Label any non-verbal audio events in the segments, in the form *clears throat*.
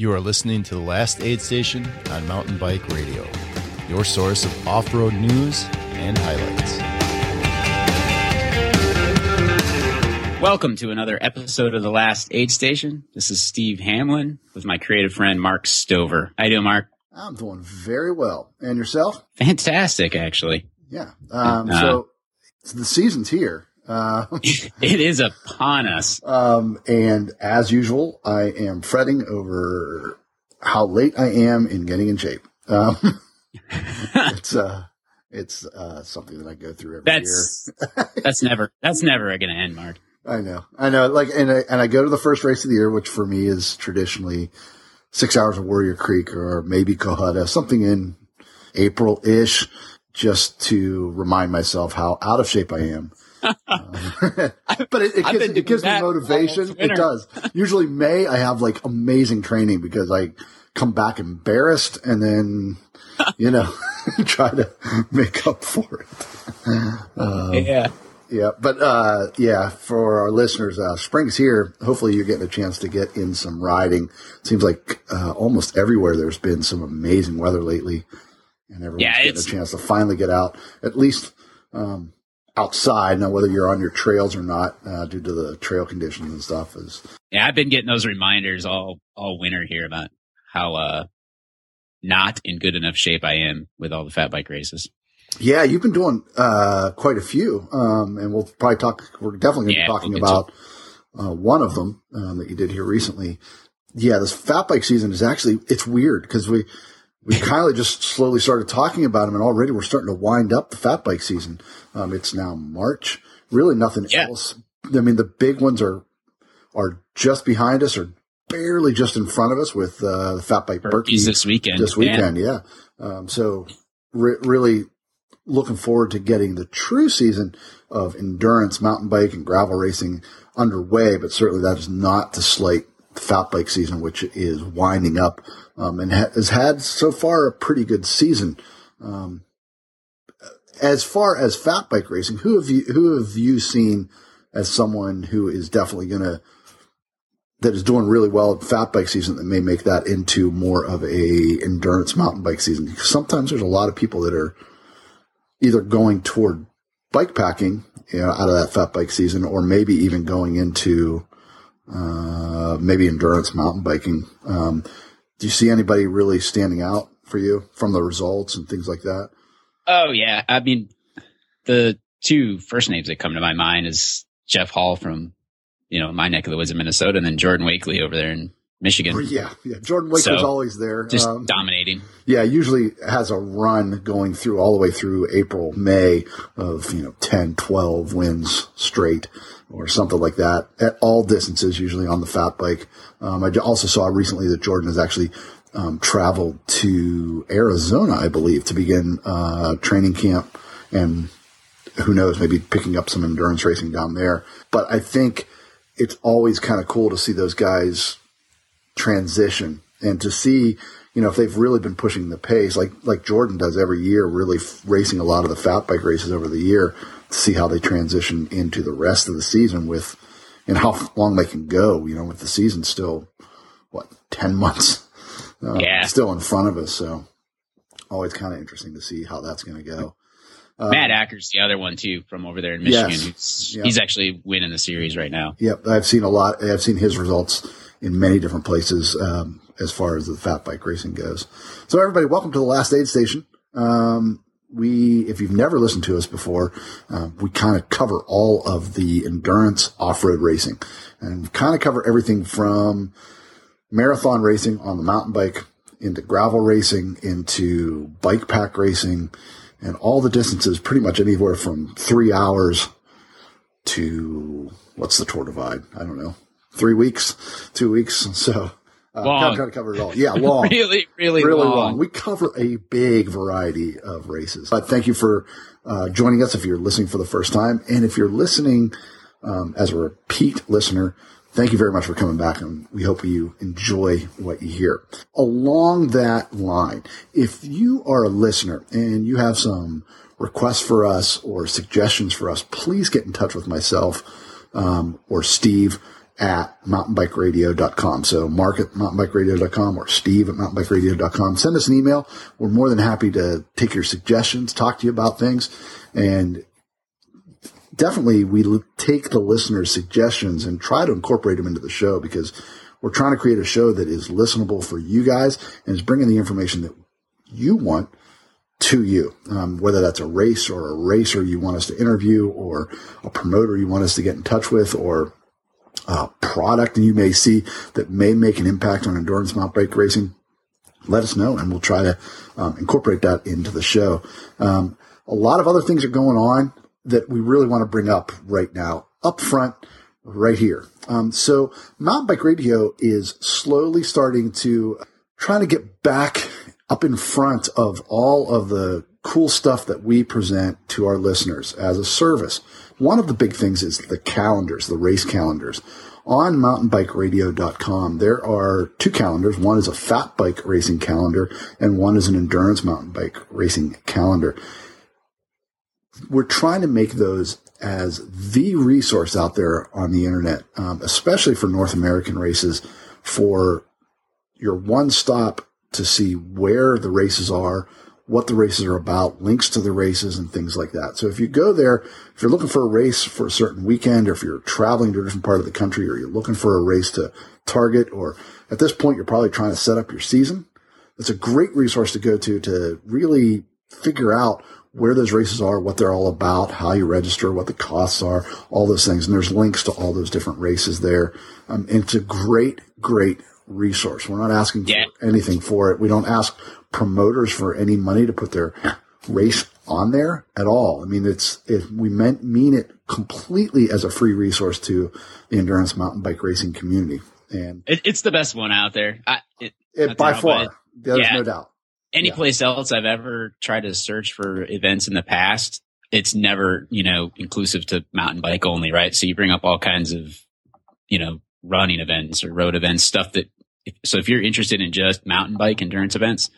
You are listening to the last aid station on Mountain Bike Radio, your source of off road news and highlights. Welcome to another episode of the Last Aid Station. This is Steve Hamlin with my creative friend Mark Stover. How you doing, Mark? I'm doing very well. And yourself? Fantastic, actually. Yeah. Um, Uh, so the season's here. Uh, It is upon us. *laughs* um, and as usual, I am fretting over how late I am in getting in shape. Um, *laughs* it's, uh, it's, uh, something that I go through every That's *laughs* that's never that's never going to end, Mark. I know. I know. Like, and I, and I go to the first race of the year, which for me is traditionally six hours of Warrior Creek or maybe Cohutta, something in April ish, just to remind myself how out of shape I am. Um, *laughs* but it, it gives, it gives me motivation. It does. Usually May, I have like amazing training because I come back embarrassed and then, you know, *laughs* try to make up for it. Um, yeah. yeah, but uh, yeah, for our listeners, uh, spring's here. Hopefully, you're getting a chance to get in some riding. Seems like uh, almost everywhere there's been some amazing weather lately, and everyone's Yeah, getting a chance to finally get out, at least um, outside. Now, whether you're on your trails or not, uh, due to the trail conditions and stuff, is Yeah, I've been getting those reminders all all winter here about how uh not in good enough shape I am with all the fat bike races. yeah. You've been doing uh, quite a few, um, and we'll probably talk. We're definitely going to Yeah, be talking we'll about uh, one of them um, that you did here recently. Yeah, this fat bike season is actually it's weird because we we kind of just slowly started talking about them, and already we're starting to wind up the fat bike season. Um, it's now March. Really, nothing Yeah. else. I mean, the big ones are are just behind us, or barely just in front of us with uh, the fat bike Birkie Birkie's this weekend. this weekend. Yeah. Um, so re- really looking forward to getting the true season of endurance, mountain bike, and gravel racing underway. But certainly that is not to slight the fat bike season, which is winding up um, and ha- has had so far a pretty good season. Um, as far as fat bike racing, who have you who have you seen as someone who is definitely going to that is doing really well at fat bike season that may make that into more of a endurance mountain bike season. Because sometimes there's a lot of people that are either going toward bike packing, you know, out of that fat bike season, or maybe even going into uh, maybe endurance mountain biking. Um, do you see anybody really standing out for you from the results and things like that? Oh yeah, I mean, the two first names that come to my mind is Jeff Hall from, you know, my neck of the woods in Minnesota, and then Jordan Wakeley over there in Michigan, Yeah, yeah. Jordan Wake So, was always there. just Um, dominating. Yeah, usually has a run going through all the way through April, May of, you know, 10, 12 wins straight or something like that at all distances, usually on the fat bike. Um, I also saw recently that Jordan has actually um, traveled to Arizona, I believe, to begin uh, training camp and who knows, maybe picking up some endurance racing down there. But I think it's always kind of cool to see those guys transition and to see, you know, if they've really been pushing the pace like, like Jordan does every year, really f- racing a lot of the fat bike races over the year to see how they transition into the rest of the season with, and how *laughs* long they can go, you know, with the season still, what, 10 months, *laughs* uh, Yeah. still in front of us. So always kind of interesting to see how that's going to go. Um, Matt Acker's the other one too from over there in Michigan. Yes. Yeah. He's actually winning the series right now. Yep, I've seen a lot. I've seen his results in many different places um, as far as the fat bike racing goes. So, everybody, welcome to the Last Aid Station. Um, we, if you've never listened to us before, uh, we kind of cover all of the endurance off-road racing, and kind of cover everything from marathon racing on the mountain bike into gravel racing into bike pack racing and all the distances pretty much anywhere from three hours to what's the tour divide? I don't know. Three weeks, two weeks. *laughs* So uh, Long. kind of cover it all. Yeah, *laughs* long. Really, really, really long. long. We cover a big variety of races. But thank you for uh, joining us if you're listening for the first time. And if you're listening um, as a repeat listener, thank you very much for coming back. And we hope you enjoy what you hear. Along that line, if you are a listener and you have some requests for us or suggestions for us, please get in touch with myself um, or Steve at mountainbikeradio.com. So mark at mountainbikeradio.com or steve at mountainbikeradio.com. Send us an email. We're more than happy to take your suggestions, talk to you about things, and definitely we take the listeners' suggestions and try to incorporate them into the show because we're trying to create a show that is listenable for you guys and is bringing the information that you want to you, um, whether that's a race or a racer you want us to interview or a promoter you want us to get in touch with or a product you may see that may make an impact on endurance mountain bike racing. Let us know and we'll try to um, incorporate that into the show. Um, a lot of other things are going on that we really want to bring up right now up front right here. Um, so mountain bike radio is slowly starting to trying to get back up in front of all of the cool stuff that we present to our listeners as a service. One of the big things is the calendars, the race calendars. On mountainbikeradio.com, there are two calendars. One is a fat bike racing calendar and one is an endurance mountain bike racing calendar. We're trying to make those as the resource out there on the internet, um, especially for North American races, for your one stop to see where the races are, what the races are about, links to the races and things like that. So if you go there, if you're looking for a race for a certain weekend or if you're traveling to a different part of the country or you're looking for a race to target or at this point you're probably trying to set up your season, it's a great resource to go to to really figure out where those races are, what they're all about, how you register, what the costs are, all those things. And there's links to all those different races there. Um, and it's a great, great resource. We're not asking yeah. for anything for it. We don't ask promoters for any money to put their race on there at all. I mean, it's, it, we meant, mean it completely as a free resource to the endurance mountain bike racing community. And it, it's the best one out there. I, it, it by far. There's yeah. no doubt. Any yeah. place else I've ever tried to search for events in the past, it's never, you know, inclusive to mountain bike only, right? So you bring up all kinds of, you know, running events or road events, stuff that so if you're interested in just mountain bike endurance events,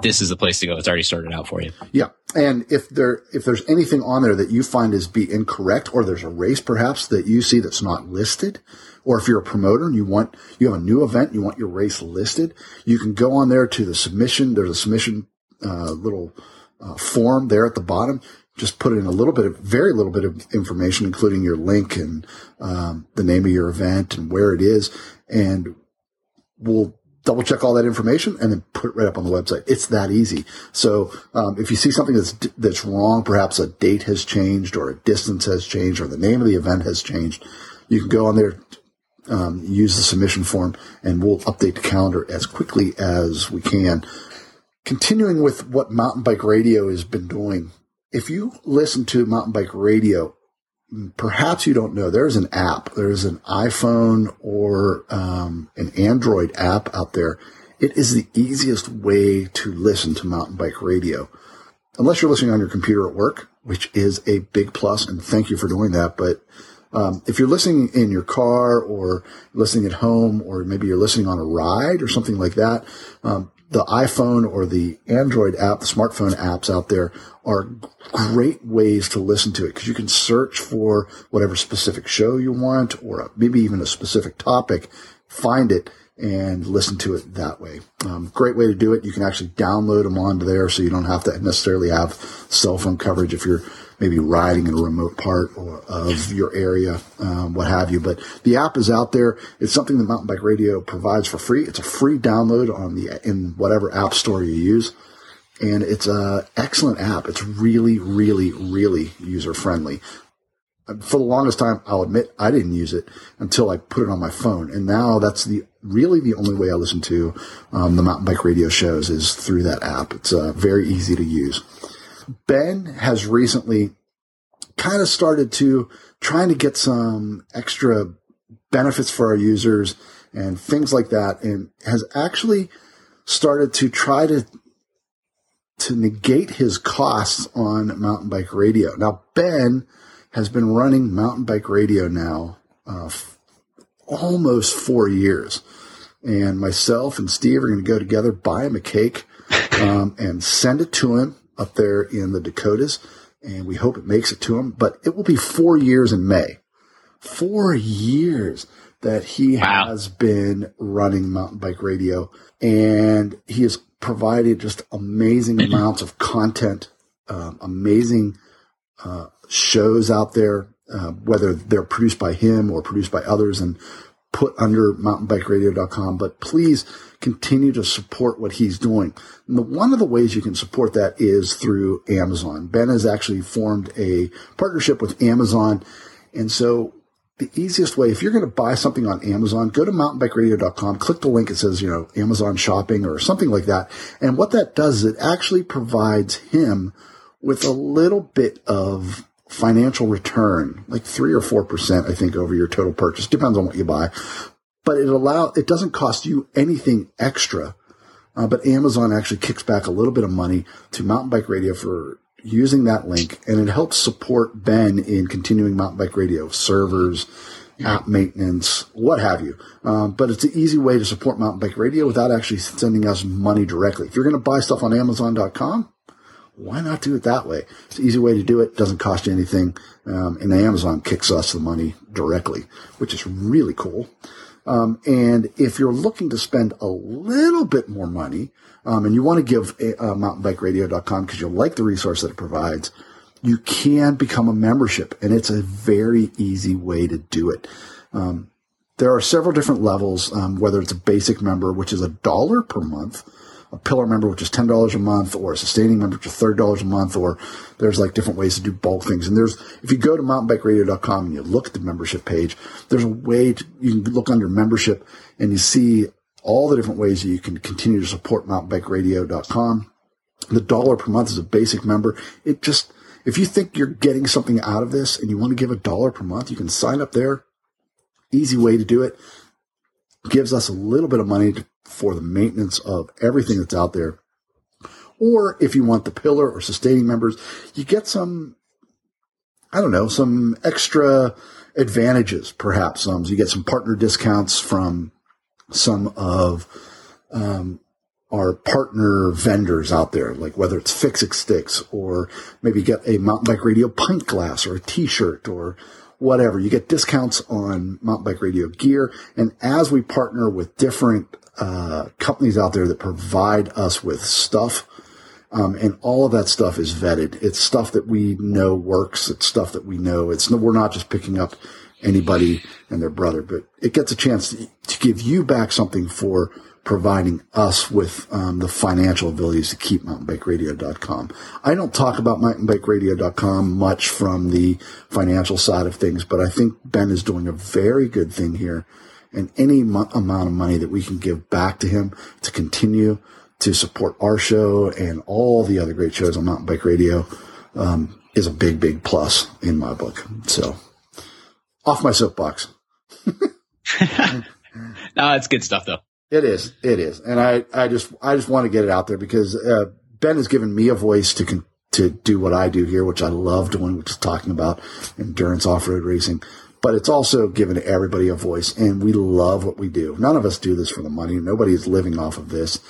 this is the place to go. It's already started out for you. Yeah. And if there, if there's anything on there that you find is be incorrect or there's a race perhaps that you see that's not listed, or if you're a promoter and you want, you have a new event, you want your race listed, you can go on there to the submission. There's a submission, uh, little, uh, form there at the bottom. Just put in a little bit of, very little bit of information, including your link and, um, the name of your event and where it is. And we'll double check all that information and then put it right up on the website. It's that easy. So um, if you see something that's that's wrong, perhaps a date has changed or a distance has changed or the name of the event has changed, you can go on there, um, use the submission form, and we'll update the calendar as quickly as we can. Continuing with what Mountain Bike Radio has been doing, if you listen to Mountain Bike Radio perhaps you don't know, there's an app. There's an iPhone or um, an Android app out there. It is the easiest way to listen to mountain bike radio. Unless you're listening on your computer at work, which is a big plus, and thank you for doing that. But um, if you're listening in your car or listening at home, or maybe you're listening on a ride or something like that, um, the iPhone or the Android app, the smartphone apps out there are great ways to listen to it because you can search for whatever specific show you want or maybe even a specific topic, find it and listen to it that way. Um, great way to do it. You can actually download them onto there so you don't have to necessarily have cell phone coverage if you're maybe riding in a remote part or, of your area, um, what have you. But the app is out there. It's something that Mountain Bike Radio provides for free. It's a free download on the in whatever app store you use, and it's a excellent app. It's really, really, really user friendly. For the longest time, I'll admit I didn't use it until I put it on my phone, and now that's the really the only way I listen to um, the mountain bike radio shows is through that app. It's uh, very easy to use. Ben has recently kind of started to trying to get some extra benefits for our users and things like that and has actually started to try to to negate his costs on mountain bike radio. Now Ben has been running mountain bike radio now uh, f- almost four years, and myself and Steve are going to go together, buy him a cake, *laughs* um, and send it to him up there in the Dakotas, and we hope it makes it to him. But it will be four years in May. Four years. that he Wow. has been running mountain bike radio and he has provided just amazing *clears throat* amounts of content, um, amazing uh, shows out there, uh, whether they're produced by him or produced by others and put under mountainbikeradio.com. But please continue to support what he's doing. The, one of the ways you can support that is through Amazon. Ben has actually formed a partnership with Amazon. And so the easiest way, if you're going to buy something on Amazon, go to mountainbikeradio.com, click the link. It says, you know, Amazon shopping or something like that. And what that does is it actually provides him with a little bit of financial return, like three or four percent, I think, over your total purchase. Depends on what you buy, but it allow it doesn't cost you anything extra. Uh, but Amazon actually kicks back a little bit of money to Mountain Bike Radio for using that link, and it helps support Ben in continuing Mountain Bike Radio servers, app maintenance, what have you. Um, but it's an easy way to support Mountain Bike Radio without actually sending us money directly. If you're going to buy stuff on Amazon.com, why not do it that way? It's an easy way to do it. Doesn't cost you anything. Um, and Amazon kicks us the money directly, which is really cool. Um, and if you're looking to spend a little bit more money, um, and you want to give uh, mountainbikeradio.com because you like the resource that it provides, you can become a membership, and it's a very easy way to do it. Um, there are several different levels, um, whether it's a basic member, which is a dollar per month, a pillar member, which is $10 a month, or a sustaining member, which is $30 a month, or there's like different ways to do bulk things. And there's, if you go to mountainbikeradio.com and you look at the membership page, there's a way to, you can look under membership and you see all the different ways that you can continue to support mountainbikeradio.com. The dollar per month is a basic member. It just, if you think you're getting something out of this and you want to give a dollar per month, you can sign up there. Easy way to do it. Gives us a little bit of money to, for the maintenance of everything that's out there. Or if you want the pillar or sustaining members, you get some, I don't know, some extra advantages, perhaps. Um, you get some partner discounts from some of um, our partner vendors out there, like whether it's Fix It Sticks or maybe get a mountain bike radio pint glass or a t-shirt or whatever. You get discounts on mountain bike radio gear. And as we partner with different uh, companies out there that provide us with stuff, um, and all of that stuff is vetted. It's stuff that we know works. It's stuff that we know. It's we're not just picking up anybody and their brother, but it gets a chance to, to give you back something for providing us with um, the financial abilities to keep mountainbikeradio.com. I don't talk about mountainbikeradio.com much from the financial side of things, but I think Ben is doing a very good thing here. And any mo- amount of money that we can give back to him to continue to support our show and all the other great shows on Mountain Bike Radio um, is a big, big plus in my book. So, off my soapbox. *laughs* no, it's good stuff though. It is. It is. And I, I just, I just want to get it out there because, uh, Ben has given me a voice to, con- to do what I do here, which I love doing, which is talking about endurance off-road racing. But it's also given everybody a voice and we love what we do. None of us do this for the money. Nobody is living off of this.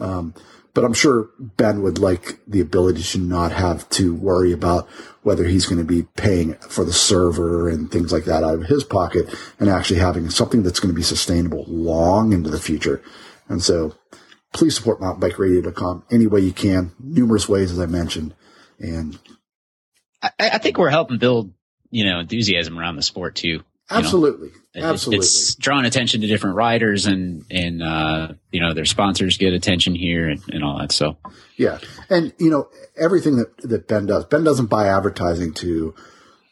Um, but I'm sure Ben would like the ability to not have to worry about whether he's going to be paying for the server and things like that out of his pocket and actually having something that's going to be sustainable long into the future. And so please support mountainbikeradio.com any way you can, numerous ways, as I mentioned. And I, I think we're helping build, you know, enthusiasm around the sport too. you know? absolutely, absolutely. It's drawing attention to different riders and, and, uh, you know, their sponsors get attention here and, and all that. So Yeah. And, you know, everything that, that Ben does, Ben doesn't buy advertising to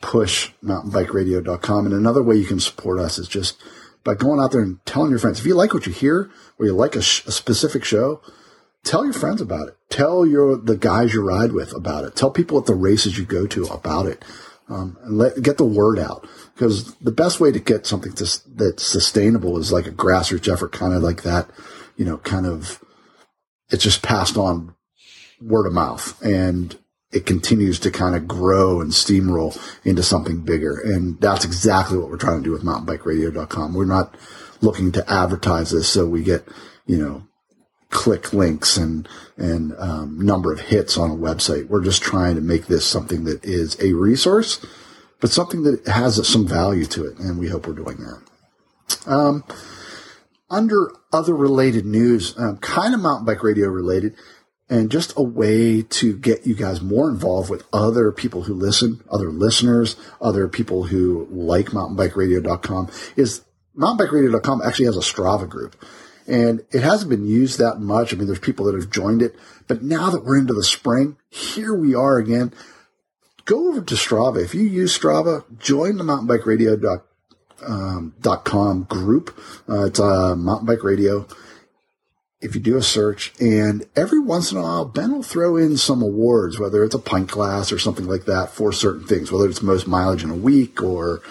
push mountainbikeradio.com. And another way you can support us is just by going out there and telling your friends. If you like what you hear or you like a, sh- a specific show, tell your friends about it. Tell your, the guys you ride with about it. Tell people at the races you go to about it. Um, and let, get the word out because the best way to get something to, that's sustainable is like a grassroots effort, kind of like that, you know, kind of, it's just passed on word of mouth and it continues to kind of grow and steamroll into something bigger. And that's exactly what we're trying to do with mountainbikeradio.com. We're not looking to advertise this so we get, you know, click links and, and, um, number of hits on a website. We're just trying to make this something that is a resource, but something that has some value to it. And we hope we're doing that. Um, under other related news, um, kind of mountain bike radio related, and just a way to get you guys more involved with other people who listen, other listeners, other people who like mountainbikeradio.com is mountainbikeradio.com actually has a Strava group. And it hasn't been used that much. I mean, there's people that have joined it, but now that we're into the spring, here we are again. Go over to Strava. If you use Strava, join the mountainbikeradio.com um, .com group. Uh, it's a mountain bike radio. If you do a search, and every once in a while, Ben will throw in some awards, whether it's a pint glass or something like that for certain things, whether it's most mileage in a week or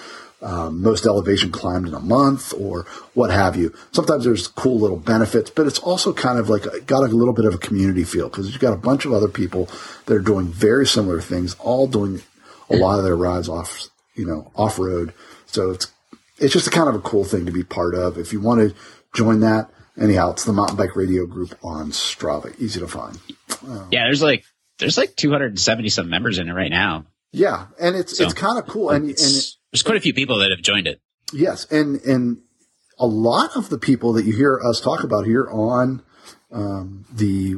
um, most elevation climbed in a month or what have you. Sometimes there's cool little benefits, but it's also kind of like a, got a little bit of a community feel because you've got a bunch of other people that are doing very similar things, all doing a lot of their rides off, you know, off road. So it's it's just a kind of a cool thing to be part of. If you want to join that, anyhow, it's the Mountain Bike Radio group on Strava. Easy to find. Um, yeah, there's like there's like 270 some members in it right now. Yeah, and it's so, it's kind of cool, and and it, there's quite a few people that have joined it. Yes, and and a lot of the people that you hear us talk about here on um, the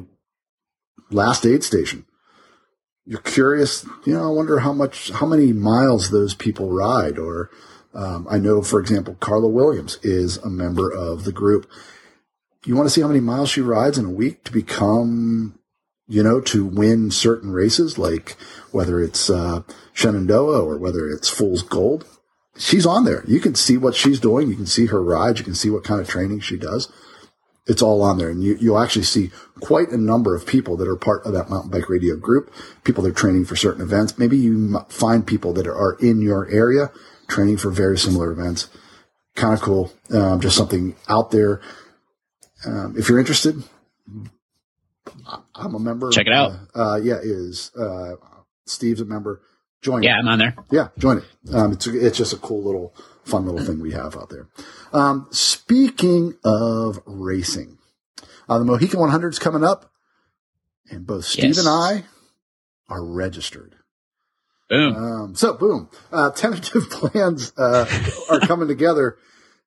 last aid station. You're curious, you know, I wonder how much, how many miles those people ride or, um, I know, for example, Carla Williams is a member of the group. You want to see how many miles she rides in a week to become, you know, to win certain races, like whether it's uh, Shenandoah or whether it's Fool's Gold. She's on there. You can see what she's doing. You can see her rides. You can see what kind of training she does. It's all on there. And you, you'll actually see quite a number of people that are part of that mountain bike radio group, people that are training for certain events. Maybe you find people that are in your area training for very similar events. Kind of cool. Um, just something out there. Um, if you're interested, I'm a member. Check it out. Uh, uh, yeah, is uh, Steve's a member. Join. Yeah, it. I'm on there. Yeah, join it. Um, it's it's just a cool little fun little thing we have out there. Um, speaking of racing, uh, the Mohican 100 is coming up, and both Steve yes. and I are registered. Boom. Um, so, boom. Uh, tentative *laughs* plans uh, are coming together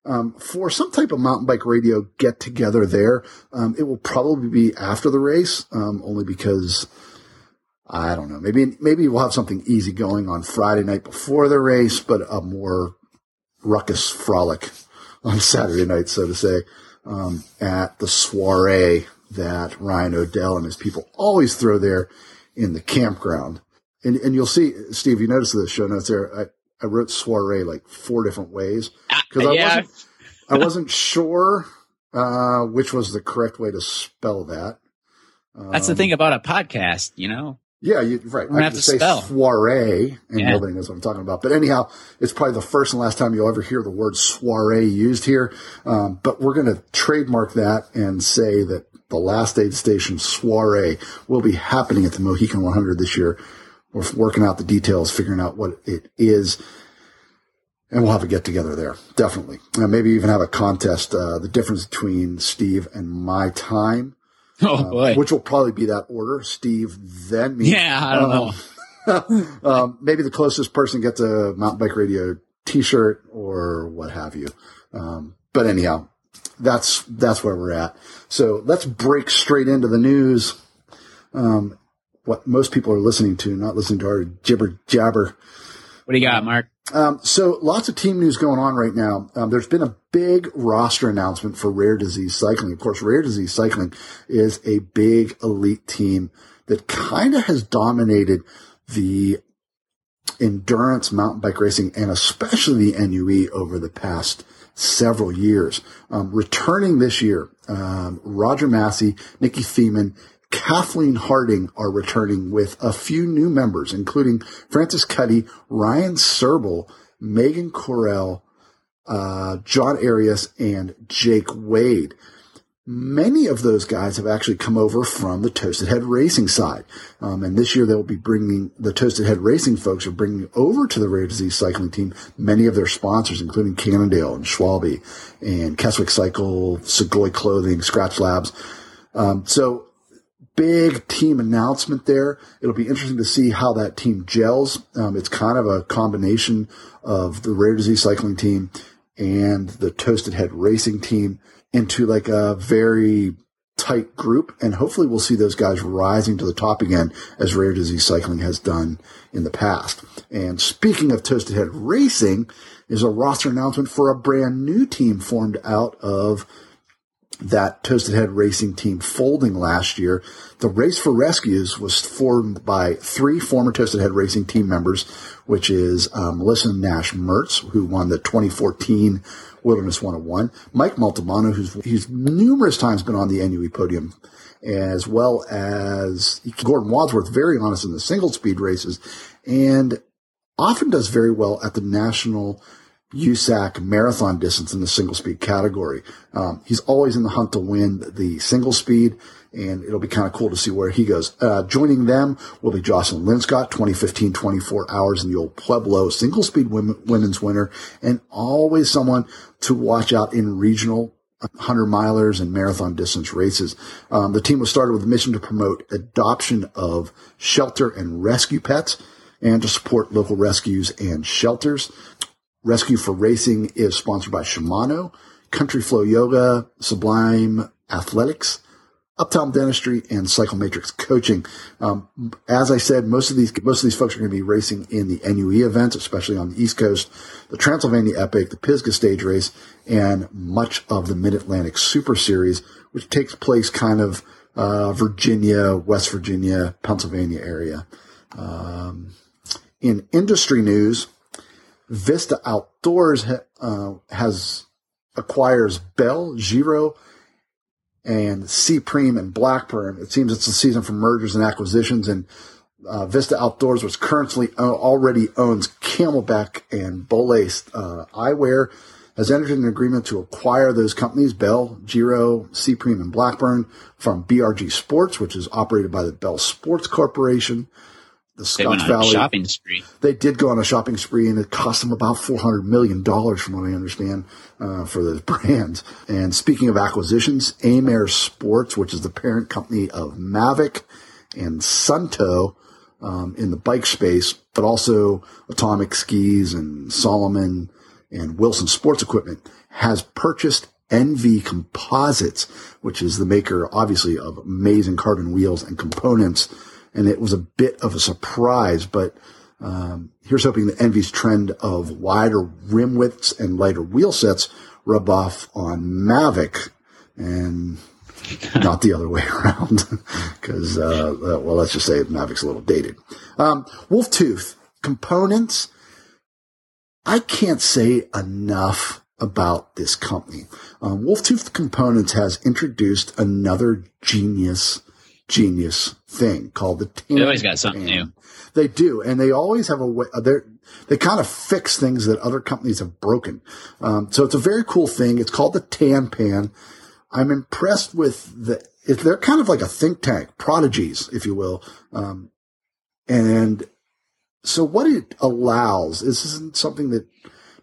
um, for some type of mountain bike radio get together there. Um, it will probably be after the race, um, only because I don't know. Maybe maybe we'll have something easy going on Friday night before the race, but a more ruckus frolic on Saturday night, so to say, um, at the soiree that Ryan O'Dell and his people always throw there in the campground and and you'll see, Steve. You notice the show notes there. I, I wrote soiree like four different ways because uh, I yeah. wasn't I wasn't sure uh, which was the correct way to spell that. Um, That's the thing about a podcast, you know. Yeah, you, right. I have to, say spell. soiree, and yeah. nobody knows what I'm talking about. But anyhow, it's probably the first and last time you'll ever hear the word soiree used here. Um, but we're going to trademark that and say that the last aid station soiree will be happening at the Mohican 100 this year we're working out the details, figuring out what it is. And we'll have a get together there, definitely. And maybe even have a contest, uh, the difference between Steve and my time. *laughs* Oh uh, boy. Which will probably be that order. Steve, then me. Yeah, I don't um, know. *laughs* um, maybe the closest person gets a mountain bike radio t-shirt or what have you. Um, but anyhow, that's, that's where we're at. So let's break straight into the news. Um, what most people are listening to, not listening to our jibber jabber. What do you got, Mark? Um, so lots of team news going on right now. Um, there's been a big roster announcement for rare disease cycling. Of course, rare disease cycling is a big elite team that kind of has dominated the endurance mountain bike racing and especially the NUE over the past several years. Um, returning this year, um, Roger Massey, Nikki Thiemann, Kathleen Harding are returning with a few new members, including Francis Cuddy, Ryan Serbel, Megan Correll, uh, John Arias, and Jake Wade. Many of those guys have actually come over from the Toasted Head Racing side. Um, and this year they'll be bringing, the Toasted Head Racing folks are bringing over to the Rare Disease Cycling team many of their sponsors, including Cannondale and Schwalbe and Keswick Cycle, Sugoi Clothing, Skratch Labs. Um, so big team announcement there. It'll be interesting to see how that team gels. Um, it's kind of a combination of the rare disease cycling team and the Toasted Head Racing team into like a very tight group. And hopefully we'll see those guys rising to the top again as Rare Disease Cycling has done in the past. And speaking of Toasted Head Racing is a roster announcement for a brand new team formed out of that Toasted Head Racing team folding last year. The Race for Rescues was formed by three former Toasted Head Racing team members, which is um, Melissa Nash Mertz, who won the 2014 Wilderness 101, Mike Montalbano, who's, who's numerous times been on the NUE podium, as well as Gordon Wadsworth, very honest in the single speed races, and often does very well at the national USAC marathon distance in the single speed category. Um, he's always in the hunt to win the single speed, and it'll be kind of cool to see where he goes. Uh, joining them will be Jocelyn Linscott, 2015 24 hours in the old Pueblo single speed women, women's winner, and always someone to watch out in regional 100 milers and marathon distance races. Um, the team was started with a mission to promote adoption of shelter and rescue pets and to support local rescues and shelters. Rescue for Racing is sponsored by Shimano, Country Flow Yoga, Sublime Athletics, Uptown Dentistry, and Cyclomatrix Coaching. Um, as I said, most of these most of these folks are going to be racing in the NUE events, especially on the East Coast, the Transylvania Epic, the Pisgah Stage Race, and much of the Mid Atlantic Super Series, which takes place kind of uh, Virginia, West Virginia, Pennsylvania area. Um, in industry news, Vista Outdoors uh, has acquires Bell, Giro, and Supreme and Blackburn. It seems it's the season for mergers and acquisitions, and uh, Vista Outdoors, which currently uh, already owns CamelBak and Bolace uh, Eyewear, has entered an agreement to acquire those companies, Bell, Giro, Supreme, and Blackburn, from BRG Sports, which is operated by the Bell Sports Corporation the Scotts Valley shopping spree. They did go on a shopping spree, and it cost them about four hundred million dollars, from what I understand, uh, for those *laughs* brands. And speaking of acquisitions, Amer Sports, which is the parent company of Mavic and Suunto um, in the bike space, but also Atomic Skis and Salomon and Wilson Sports Equipment, has purchased ENVE Composites, which is the maker, obviously, of amazing carbon wheels and components and it was a bit of a surprise. But um, here's hoping that ENVE's trend of wider rim widths and lighter wheel sets rub off on Mavic and not the other way *laughs* around. Because, uh, uh, well, let's just say Mavic's a little dated. Um, Wolf Tooth components. I can't say enough about this company. Um, Wolf Tooth Components has introduced another genius genius thing called the tan. They always got something pan. new. They do, and they always have a way. Uh, they they kind of fix things that other companies have broken. Um, so it's a very cool thing. It's called the Tanpan. I'm impressed with the. They're kind of like a think tank, prodigies, if you will. Um, and so what it allows this isn't something that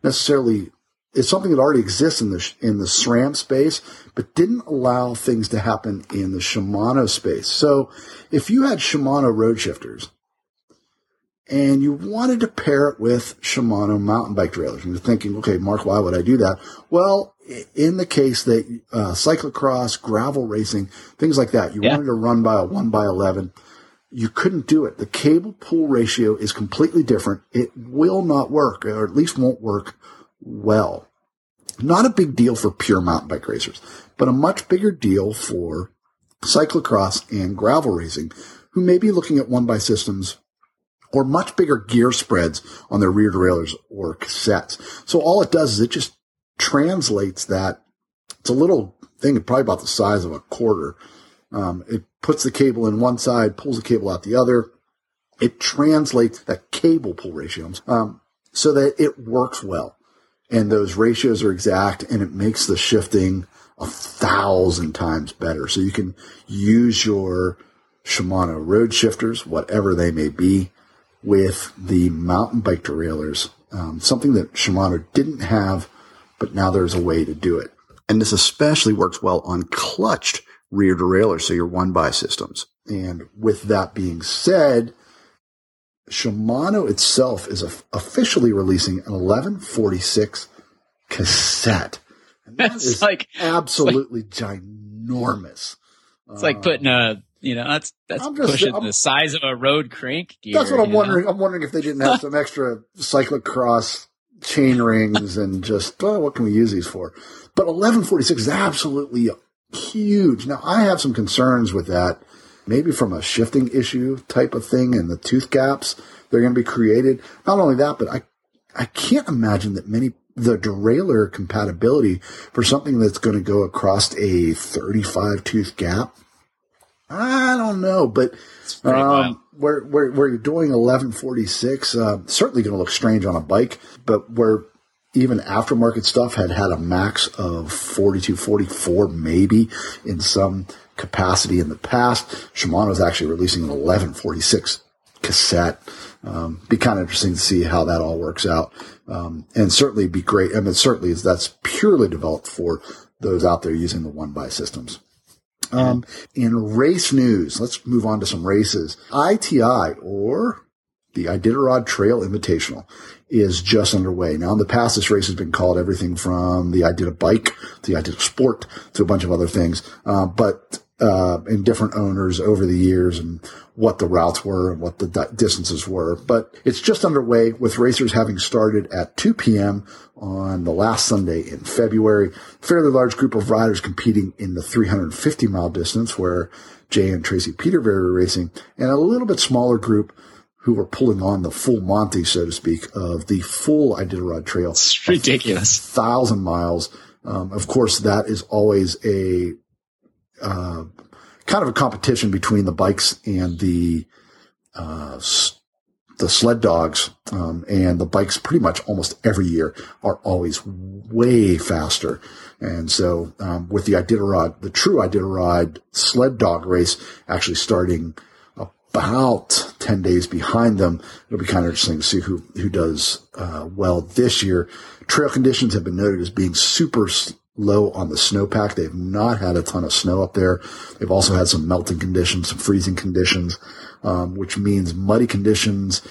necessarily it's something that already exists in the in the SRAM space, but didn't allow things to happen in the Shimano space. So, if you had Shimano road shifters and you wanted to pair it with Shimano mountain bike derailleurs, and you're thinking, okay, Mark, why would I do that? Well, in the case that uh, cyclocross, gravel racing, things like that, you yeah. wanted to run by a one by eleven. You couldn't do it. The cable pull ratio is completely different. It will not work, or at least won't work well. Not a big deal for pure mountain bike racers, but a much bigger deal for cyclocross and gravel racing who may be looking at one by systems or much bigger gear spreads on their rear derailleurs or cassettes. So all it does is it just translates that. It's a little thing, probably about the size of a quarter. Um, it puts the cable in one side, pulls the cable out the other. It translates that cable pull ratio um, so that it works well and those ratios are exact and it makes the shifting a thousand times better. So you can use your Shimano road shifters, whatever they may be, with the mountain bike derailleurs, um, something that Shimano didn't have, but now there's a way to do it. And this especially works well on clutched rear derailleurs, so your one by systems. And with that being said, Shimano itself is officially releasing an 1146 cassette. And that *laughs* It's is like absolutely ginormous. it's like uh, putting a you know that's that's I'm just- pushing I'm- the size of a road crank gear. That's what I'm know? wondering. I'm wondering if they didn't have some *laughs* extra cyclocross chain rings and just oh, what can we use these for? But 1146 is absolutely huge. Now I have some concerns with that, maybe from a shifting issue type of thing and the tooth gaps they're going to be created. Not only that, but I I can't imagine that many the derailleur compatibility for something that's going to go across a 35 tooth gap. I don't know, but um, where, where where you're doing 1146, uh, certainly going to look strange on a bike, but where even aftermarket stuff had had a max of 42, 44 maybe in some capacity in the past. Shimano's actually releasing an 1146 cassette. Um, be kind of interesting to see how that all works out. Um, and certainly be great. I mean, certainly that's purely developed for those out there using the one by systems. Um, in race news, let's move on to some races. ITI or the Iditarod Trail Invitational is just underway. Now, in the past, this race has been called everything from the Idita Bike to the Idita Sport to a bunch of other things. Uh, but, uh, in different owners over the years and what the routes were and what the di- distances were. But it's just underway with racers having started at 2 p.m. on the last Sunday in February. Fairly large group of riders competing in the 350 mile distance where Jay and Tracy Petervary were racing and a little bit smaller group who were pulling on the full Monty, so to speak, of the full Iditarod Trail. It's ridiculous. Thousand miles. Um, of course, that is always a uh, kind of a competition between the bikes and the uh, the sled dogs. Um, and the bikes, pretty much almost every year, are always way faster. And so, um, with the Iditarod, the true Iditarod sled dog race actually starting about 10 days behind them. It'll be kind of interesting to see who, who does, uh, well this year. Trail conditions have been noted as being super low on the snowpack. They've not had a ton of snow up there. They've also had some melting conditions, some freezing conditions, um, which means muddy conditions,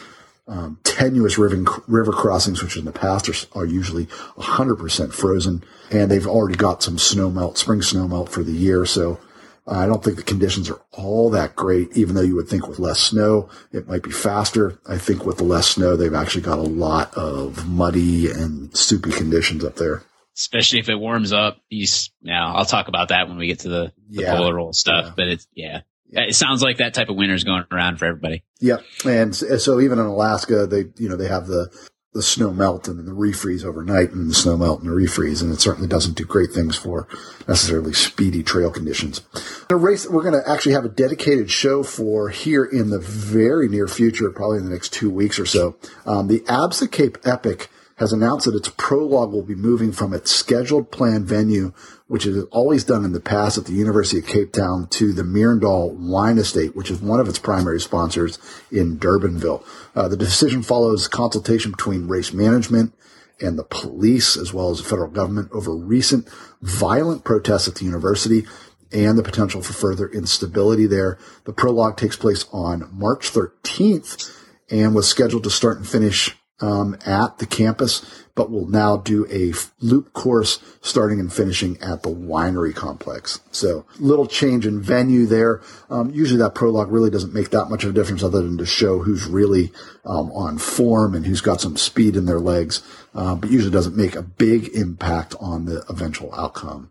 um, tenuous river, river crossings, which in the past are, are usually 100% frozen. And they've already got some snow melt, spring snow melt for the year. So I don't think the conditions are all that great, even though you would think with less snow, it might be faster. I think with the less snow, they've actually got a lot of muddy and soupy conditions up there. Especially if it warms up. You, s- now I'll talk about that when we get to the, the Yeah. polar roll stuff, Yeah. but it's, yeah. It sounds like that type of winter is going around for everybody. Yep. And so even in Alaska, they, you know, they have the, the snow melt and then the refreeze overnight and the snow melt and the refreeze. And it certainly doesn't do great things for necessarily speedy trail conditions. The race that we're going to actually have a dedicated show for here in the very near future, probably in the next two weeks or so. Um, the Absa Cape Epic has announced that its prologue will be moving from its scheduled planned venue, which has always done in the past at the University of Cape Town, to the Meerendal Wine Estate, which is one of its primary sponsors in Durbanville. Uh, the decision follows consultation between race management and the police, as well as the federal government, over recent violent protests at the university and the potential for further instability there. The prologue takes place on March 13th and was scheduled to start and finish um, at the campus, but will now do a loop course starting and finishing at the winery complex. So little change in venue there. Um, usually that prologue really doesn't make that much of a difference other than to show who's really um, on form and who's got some speed in their legs, uh, but usually doesn't make a big impact on the eventual outcome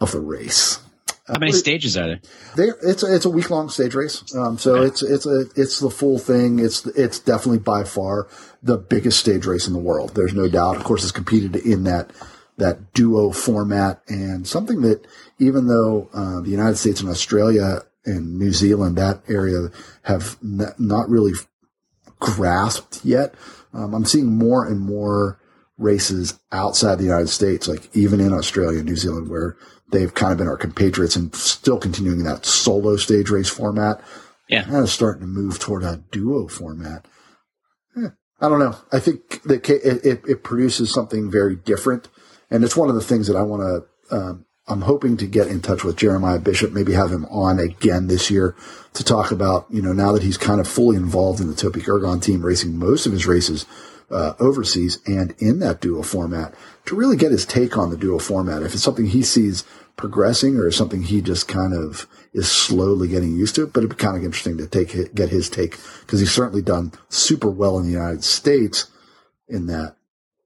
of the race. How many stages are there? It's a, it's a week long stage race. Um, so it's it's a it's the full thing. It's it's definitely by far the biggest stage race in the world. There's no doubt. Of course, it's competed in that that duo format and something that even though uh, the United States and Australia and New Zealand that area have n- not really grasped yet, um, I'm seeing more and more races outside the United States, like even in Australia and New Zealand, where they've kind of been our compatriots and still continuing that solo stage race format. Yeah. Kind of starting to move toward a duo format. Eh, I don't know. I think that it, it, it produces something very different. And it's one of the things that I want to, um, I'm hoping to get in touch with Jeremiah Bishop, maybe have him on again this year to talk about, you know, now that he's kind of fully involved in the Topeak Ergon team, racing most of his races uh, overseas and in that dual format to really get his take on the dual format. If it's something he sees progressing or something he just kind of is slowly getting used to, but it'd be kind of interesting to take get his take because he's certainly done super well in the United States in that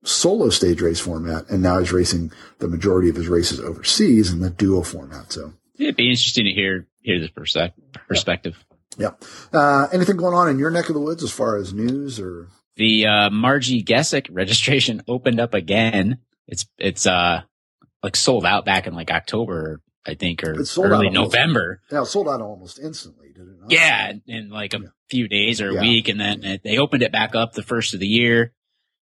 solo stage race format, and now he's racing the majority of his races overseas in the duo format. So it'd be interesting to hear hear this perspective. Yeah. Uh, anything going on in your neck of the woods as far as news or? The uh, Marji Gesick registration *laughs* opened up again. It's it's uh like sold out back in like October, I think, or early November. Yeah, it sold out almost instantly, did it not? Yeah, in like a yeah. few days or a yeah. week, and then they opened it back up the first of the year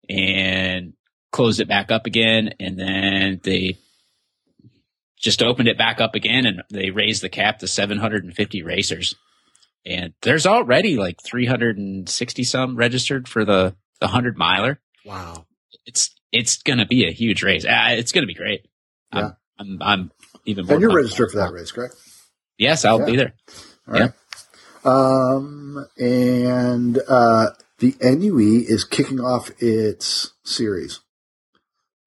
and closed it back up again, and then they just opened it back up again, and they raised the cap to 750 racers. And there's already like 360 some registered for the the 100 miler. Wow. It's it's going to be a huge race. Uh, it's going to be great. Yeah. I'm, I'm, I'm even more. And you're registered for that race, correct? Yes, I'll yeah. be there. All right. Yeah. Um, and, uh, the NUE is kicking off its series.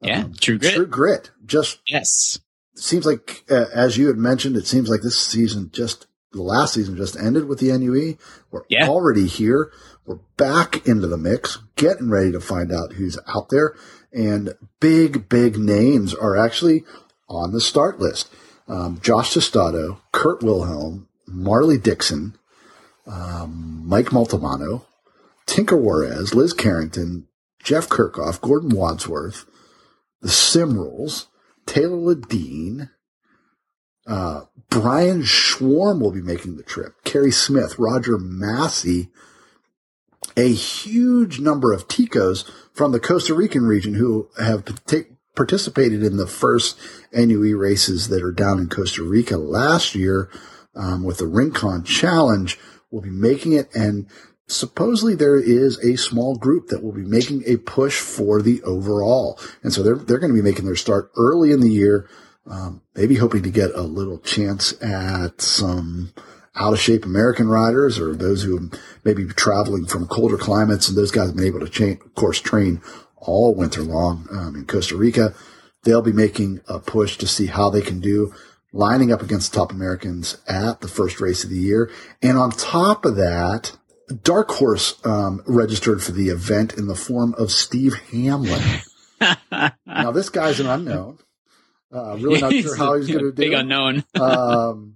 Yeah. Um, True Grit. True Grit. Just. Yes. Seems like, uh, as you had mentioned, it seems like this season just, the last season just ended with the NUE. We're yeah. already here. We're back into the mix, getting ready to find out who's out there. And big, big names are actually on the start list. Um, Josh Tostado, Kurt Wilhelm, Marley Dixon, um, Mike Multimano, Tinker Juarez, Liz Carrington, Jeff Kirchhoff, Gordon Wadsworth, the Simrels, Taylor Lideen, uh, Brian Schwarm will be making the trip. Kerry Smith, Roger Massey, a huge number of Ticos from the Costa Rican region who have participated in the first NUE races that are down in Costa Rica last year um, with the Rincon Challenge will be making it. And supposedly there is a small group that will be making a push for the overall. And so they're, they're going to be making their start early in the year, um, maybe hoping to get a little chance at some out of shape American riders or those who may be traveling from colder climates and those guys have been able to chain, of course, train all winter long um, in Costa Rica. They'll be making a push to see how they can do lining up against top Americans at the first race of the year. And on top of that, Dark Horse um, registered for the event in the form of Steve Hamlin. *laughs* now, this guy's an unknown. Uh, really not sure how he's going to do. Big unknown. um,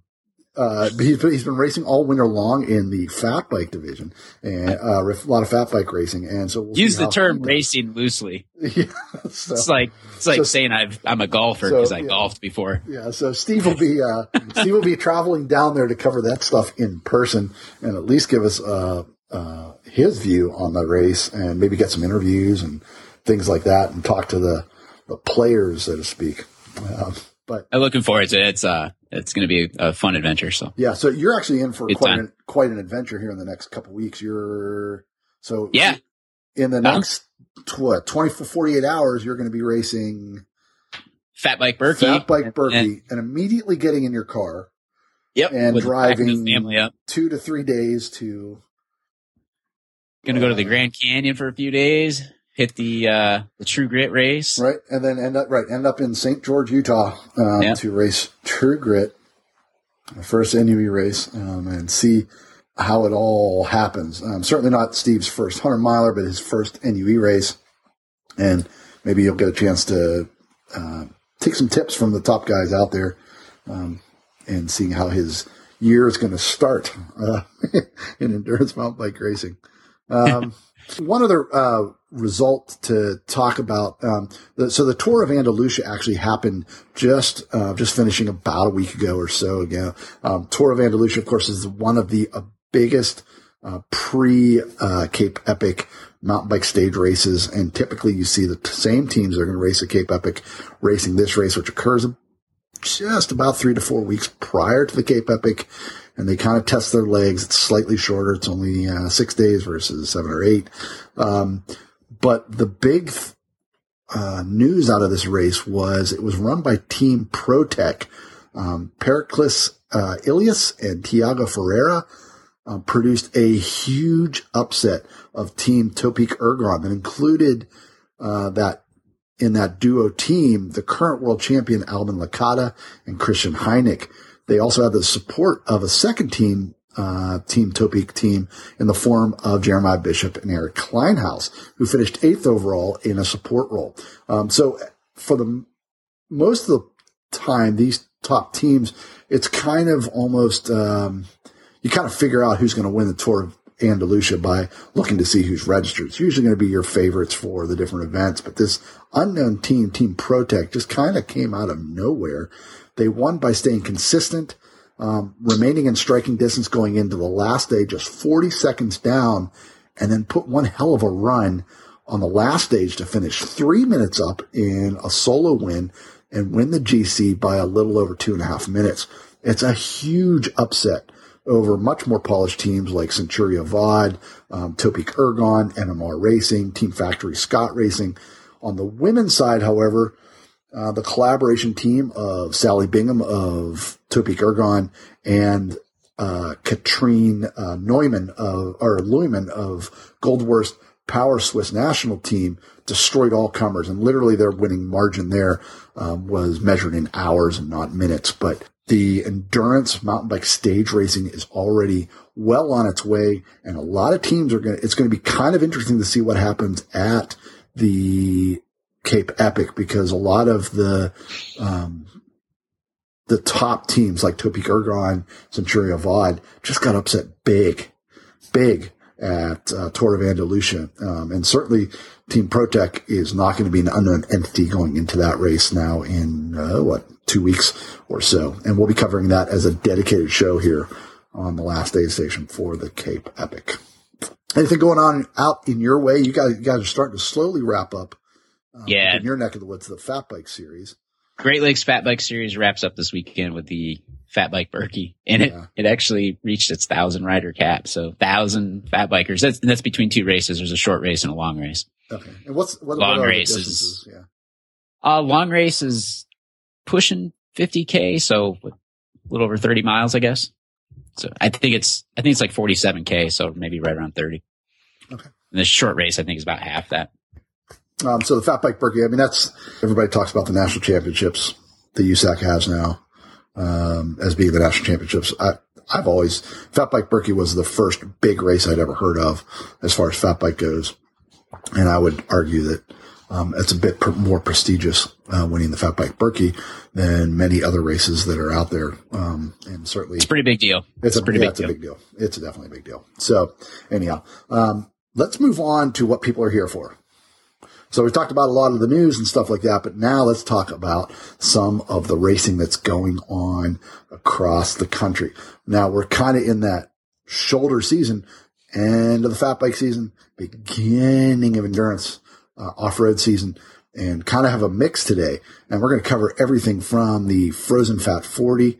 uh, he's, he's been racing all winter long in the fat bike division and uh, a lot of fat bike racing. And so we'll use the term racing loosely. *laughs* yeah, so, it's like it's like so, saying i am a golfer because so, I yeah, golfed before. Yeah, so Steve will be uh, Steve will be traveling down there to cover that stuff in person and at least give us uh, uh, his view on the race and maybe get some interviews and things like that and talk to the the players, so to speak. Um, but I'm looking forward to it. It's uh, it's going to be a, fun adventure. So yeah, so you're actually in for quite an, quite an adventure here in the next couple weeks. You're so yeah, in the next what 24 48 hours, you're going to be racing Fat Bike Birkie, Fat Bike Birkie, and, and immediately getting in your car. Yep, and driving family up two to three days to. Going to uh, go to the uh, Grand Canyon for a few days hit the uh, the True Grit race, right, and then end up right end up in St. George, Utah, um, yeah. to race True Grit, the first NUE race, um, and see how it all happens. Um, certainly not Steve's first hundred miler, but his first NUE race, and maybe you'll get a chance to uh, take some tips from the top guys out there, um, and seeing how his year is going to start uh, *laughs* in endurance mountain bike racing. Um, *laughs* one other uh, result to talk about. Um, the, so the tour of Andalucia actually happened just uh, just finishing about a week ago or so ago. Um, tour of Andalucia, of course, is one of the uh, biggest uh, pre uh, Cape Epic mountain bike stage races, and typically you see the same teams that are going to race at Cape Epic racing this race, which occurs just about three to four weeks prior to the Cape Epic and they kind of test their legs. It's slightly shorter. It's only uh, six days versus seven or eight. Um, but the big uh, news out of this race was it was run by Team ProTech. Um, Periklis uh, Ilias and Tiago Ferreira uh, produced a huge upset of Team Topeak Ergon that included uh, that in that duo team, the current world champion Alban Lakata and Kristian Hynek. They also had the support of a second team, uh, Team Topeak team in the form of Jeremiah Bishop and Erik Kleinhans, who finished eighth overall in a support role. Um, so for the most of the time, these top teams, it's kind of almost, um, you kind of figure out who's going to win the Tour of Andalucia by looking to see who's registered. It's usually going to be your favorites for the different events, but this unknown team, Team Protec, just kind of came out of nowhere. They won by staying consistent, um, remaining in striking distance going into the last day, just 40 seconds down, and then put one hell of a run on the last stage to finish three minutes up in a solo win and win the GC by a little over two and a half minutes. It's a huge upset over much more polished teams like Centurion Vaude, um, Topeak Ergon, MMR Racing, Team Factory Scott Racing. On the women's side, however, uh, the collaboration team of Sally Bigham of Topeak Ergon and uh, Katrin uh, Neumann of or Leumann of Goldwurst Power Swiss national team destroyed all comers, and literally their winning margin there um, was measured in hours and not minutes. But the endurance mountain bike stage racing is already well on its way, and a lot of teams are going. to It's going to be kind of interesting to see what happens at the Cape Epic because a lot of the um, the top teams like Topeak Ergon, Centurion Vaude just got upset big, big at uh, Tour of Andalucia. Um, and certainly Team Protec is not going to be an unknown entity going into that race now in, uh, what, two weeks or so. And we'll be covering that as a dedicated show here on the Last Aid Station for the Cape Epic. Anything going on out in your way? You guys, you guys are starting to slowly wrap up. Um, yeah. In your neck of the woods, the Fat Bike Series. Great Lakes Fat Bike Series wraps up this weekend with the Fat Bike Birkie, and it, yeah. it actually reached its thousand rider cap. So thousand fat bikers. That's that's between two races. There's a short race and a long race. Okay. And what's what, long what races? Yeah. Uh, long race is pushing 50k, so a little over 30 miles, I guess. So I think it's I think it's like 47k, so maybe right around 30. Okay. And the short race, I think, is about half that. Um, so the Fat Bike Birkie, I mean, that's everybody talks about the national championships that USAC has now um, as being the national championships. I, I've always Fat Bike Birkie was the first big race I'd ever heard of as far as fat bike goes, and I would argue that um, it's a bit pr- more prestigious uh, winning the Fat Bike Birkie than many other races that are out there. Um, and certainly, it's a pretty big deal. It's, it's a pretty yeah, big it's deal. a big deal. It's a definitely a big deal. So anyhow, um, let's move on to what people are here for. So we've talked about a lot of the news and stuff like that, but now let's talk about some of the racing that's going on across the country. Now we're kind of in that shoulder season, end of the fat bike season, beginning of endurance uh, off-road season, and kind of have a mix today. And we're going to cover everything from the frozen fat 40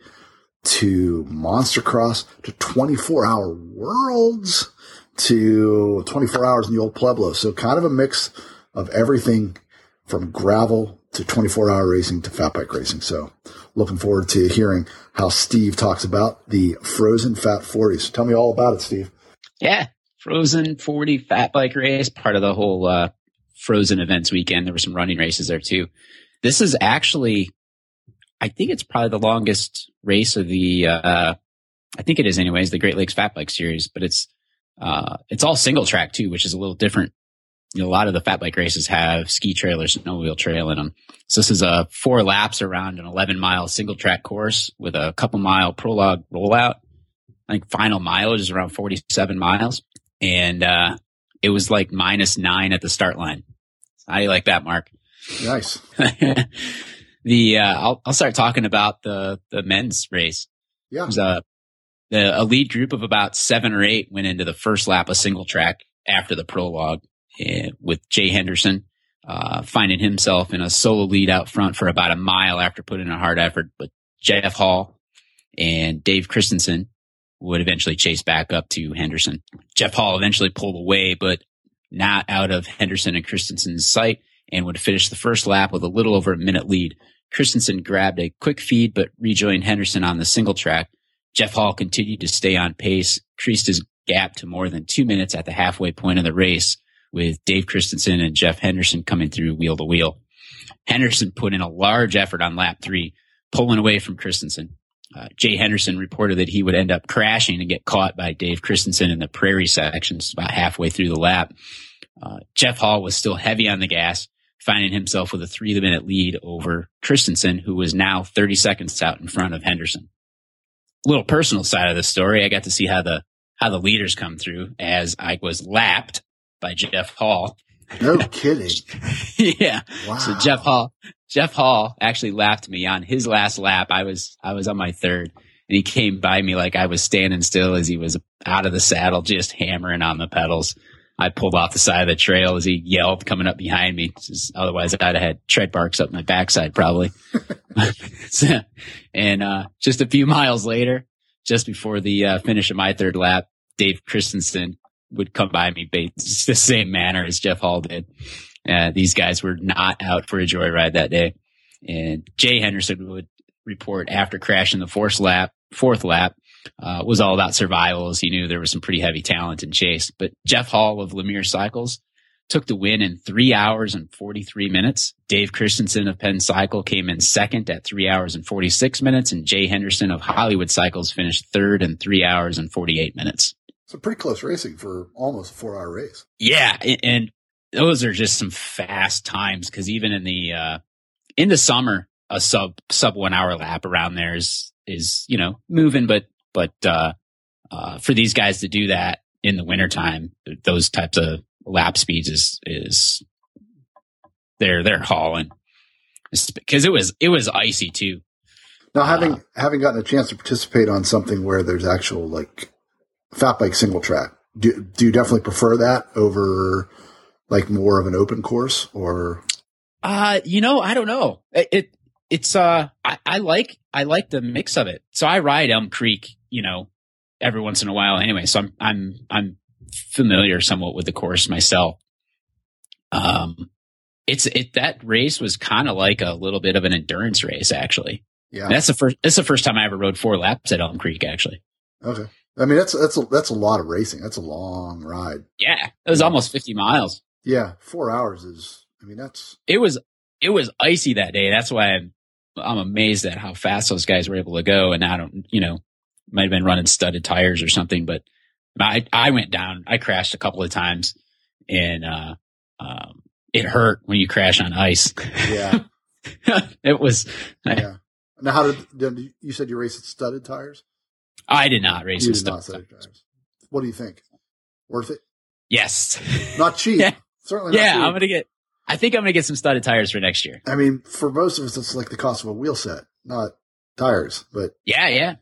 to monster cross to 24 hour worlds to 24 hours in the old Pueblo. So kind of a mix of everything from gravel to 24 hour racing to fat bike racing. So looking forward to hearing how Steve talks about the frozen fat 40s. Tell me all about it, Steve. Yeah. Frozen 40 fat bike race, part of the whole, uh, frozen events weekend. There were some running races there too. This is actually, I think it's probably the longest race of the, uh, I think it is anyways, the Great Lakes Fat Bike Series, but it's, uh, it's all single track too, which is a little different you know, a lot of the fat bike races have ski trail or snowmobile trail in them. So this is a four laps around an 11 mile single track course with a couple mile prologue rollout. I think final mileage is around 47 miles and, uh, it was like minus nine at the start line. How do you like that, Mark? Nice. *laughs* the, uh, I'll, I'll start talking about the, the men's race. Yeah. It was a, the, a lead group of about seven or eight went into the first lap a single track after the prologue with Jay Henderson, uh, finding himself in a solo lead out front for about a mile after putting in a hard effort. But Jeff Hall and Dave Christensen would eventually chase back up to Henderson. Jeff Hall eventually pulled away, but not out of Henderson and Christensen's sight and would finish the first lap with a little over a minute lead. Christensen grabbed a quick feed, but rejoined Henderson on the single track Jeff Hall continued to stay on pace, increased his gap to more than two minutes at the halfway point of the race, with Dave Christensen and Jeff Henderson coming through wheel to wheel. Henderson put in a large effort on lap three, pulling away from Christensen. Uh, Jay Henderson reported that he would end up crashing and get caught by Dave Christensen in the prairie sections about halfway through the lap. Uh, Jeff Hall was still heavy on the gas, finding himself with a three minute lead over Christensen, who was now 30 seconds out in front of Henderson. Little personal side of the story, I got to see how the how the leaders come through as I was lapped by Jeff Hall. No kidding. *laughs* yeah. Wow. So Jeff Hall, Jeff Hall actually lapped me on his last lap. I was, I was on my third and he came by me like I was standing still as he was out of the saddle, just hammering on the pedals. I pulled off the side of the trail as he yelled coming up behind me. Otherwise I'd have had tread marks up my backside probably. *laughs* *laughs* so, and, uh, just a few miles later, just before the uh, finish of my third lap, Dave Christensen would come by me just *laughs* the same manner as Jeff Hall did. Uh, these guys were not out for a joyride that day. And Jay Henderson would report after crashing the fourth lap, fourth lap, uh, was all about survival as he knew there was some pretty heavy talent in chase. But Jeff Hall of Lemire Cycles took the win in three hours and 43 minutes. Dave Christensen of Penn Cycle came in second at three hours and 46 minutes. And Jay Henderson of Hollywood Cycles finished third in three hours and 48 minutes. So pretty close racing for almost a four hour race. Yeah. And those are just some fast times because even in the, uh, in the summer, a sub, sub one hour lap around there is, is, you know, moving, but, but, uh, uh, for these guys to do that in the wintertime, those types of lap speeds is, is they're, they're hauling because it was, it was icy too. Now, having, uh, having gotten a chance to participate on something where there's actual like fat bike single track. Do, do you definitely prefer that over like more of an open course or? Uh, you know, I don't know. It, it it's, uh, I, I like, I like the mix of it. So I ride Elm Creek, you know, every once in a while anyway. So I'm, I'm, I'm familiar somewhat with the course myself. Um, it's, it, that race was kind of like a little bit of an endurance race, actually. Yeah. That's the first, that's the first time I ever rode four laps at Elm Creek, actually. Okay. I mean, that's that's a, that's a lot of racing. That's a long ride. Yeah, it was almost fifty miles. Yeah, four hours is. I mean, that's. It was it was icy that day. That's why I'm I'm amazed at how fast those guys were able to go. And I don't, you know, might have been running studded tires or something, but I I went down. I crashed a couple of times, and uh, um, it hurt when you crash on ice. Yeah, *laughs* it was. Yeah. Now, how did, did you said you raced studded tires? I did not race you with did not studded studded tires. tires. What do you think? Worth it? Yes. *laughs* Not cheap. Yeah. Certainly not yeah, cheap. I'm gonna get. I think I'm gonna get some studded tires for next year. I mean, for most of us, it's like the cost of a wheel set, not tires. But Yeah, yeah,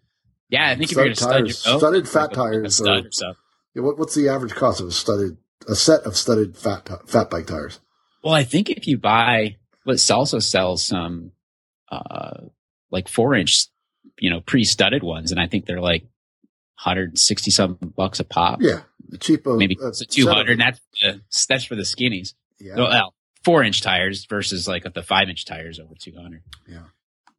yeah. I think if you're gonna Studded stud your boat, studded fat like a- like a tires stud or yeah, what, what's the average cost of a studded a set of studded fat fat bike tires? Well, I think if you buy, what Salsa sells some, uh, like four inch, you know, pre studded ones, and I think they're like 160 something bucks a pop. Yeah, the cheap. uh, Maybe uh, it's 200. And that's, that's for the skinnies. Yeah, Well, four inch tires versus like the five inch tires over 200. yeah,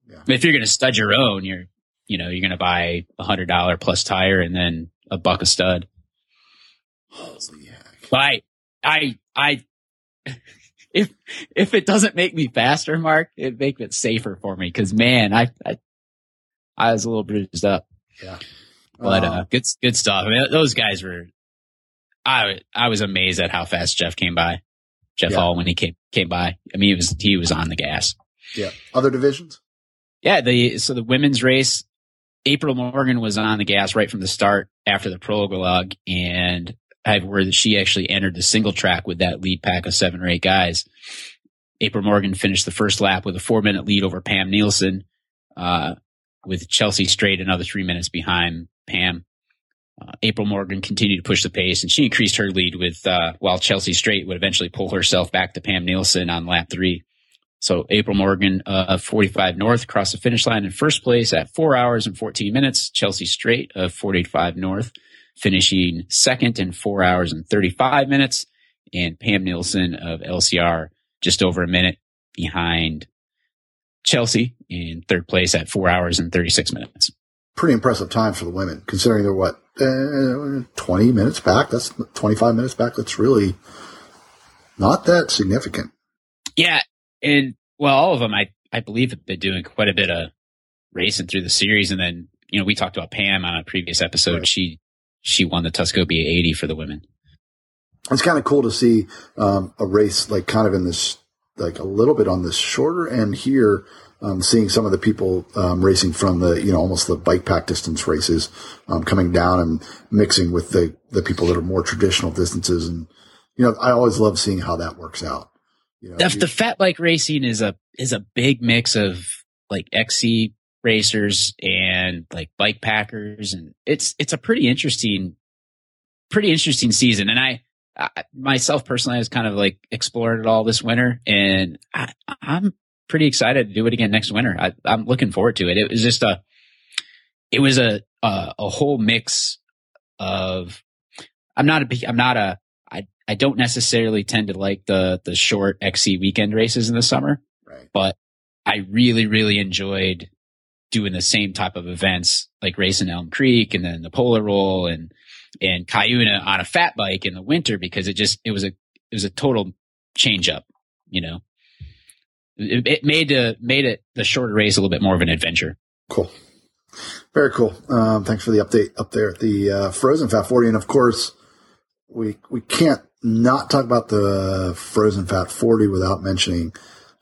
yeah. If you're going to stud your own, you're, you know, you're going to buy a hundred dollar plus tire and then a buck a stud. Holy heck! But I, I, I, *laughs* if, if it doesn't make me faster, Mark, it make it safer for me. Cause man, I, I, I was a little bruised up, Yeah, but, Uh, uh, good, good stuff. I mean, those guys were, I, I was amazed at how fast Jeff came by. Jeff Yeah. Hall when he came, came by. I mean, he was, he was on the gas. yeah. Other divisions? Yeah, the so the women's race, April Morgan was on the gas right from the start after the prologue, and I've heard that she actually entered the single track with that lead pack of seven or eight guys. April Morgan finished the first lap with a four minute lead over Pam Nielsen, uh, with Chelsea Straight another three minutes behind Pam. Uh, April Morgan continued to push the pace and she increased her lead with, uh, while Chelsea Straight would eventually pull herself back to Pam Nielsen on lap three. So April Morgan, uh, of 45 North crossed the finish line in first place at four hours and 14 minutes. Chelsea Straight of 45 North finishing second in four hours and 35 minutes. And Pam Nielsen of LCR just over a minute behind Chelsea in third place at four hours and 36 minutes. pretty impressive time for the women, considering they're what uh, 20 minutes back. That's 25 minutes back. That's really not that significant. Yeah, and well, all of them, I I believe, have been doing quite a bit of racing through the series, and then you know we talked about Pam on a previous episode. Right. She she won the Tuscobia 80 for the women. It's kind of cool to see um, a race like kind of in this like a little bit on this shorter end here. Um, seeing some of the people um, racing from the you know almost the bike pack distance races um, coming down and mixing with the the people that are more traditional distances and you know I always love seeing how that works out. You know, the, the fat bike racing is a is a big mix of like XC racers and like bike packers and it's it's a pretty interesting pretty interesting season and I, I myself personally I was kind of like explored it all this winter and I, I'm pretty excited to do it again next winter. I, am looking forward to it. It was just a it was a a, a whole mix of I'm not a I'm not a I I don't necessarily tend to like the the short XC weekend races in the summer, right. but I really really enjoyed doing the same type of events like racing Elm Creek and then the Polar Roll and and Cuyuna on a fat bike in the winter because it just it was a it was a total change up, you know. It, it made the made it the shorter race a little bit more of an adventure. Cool, very cool. Um, thanks for the update up there at the uh, Frozen Fat Forty, and of course we we can't not talk about the Frozen Fat Forty without mentioning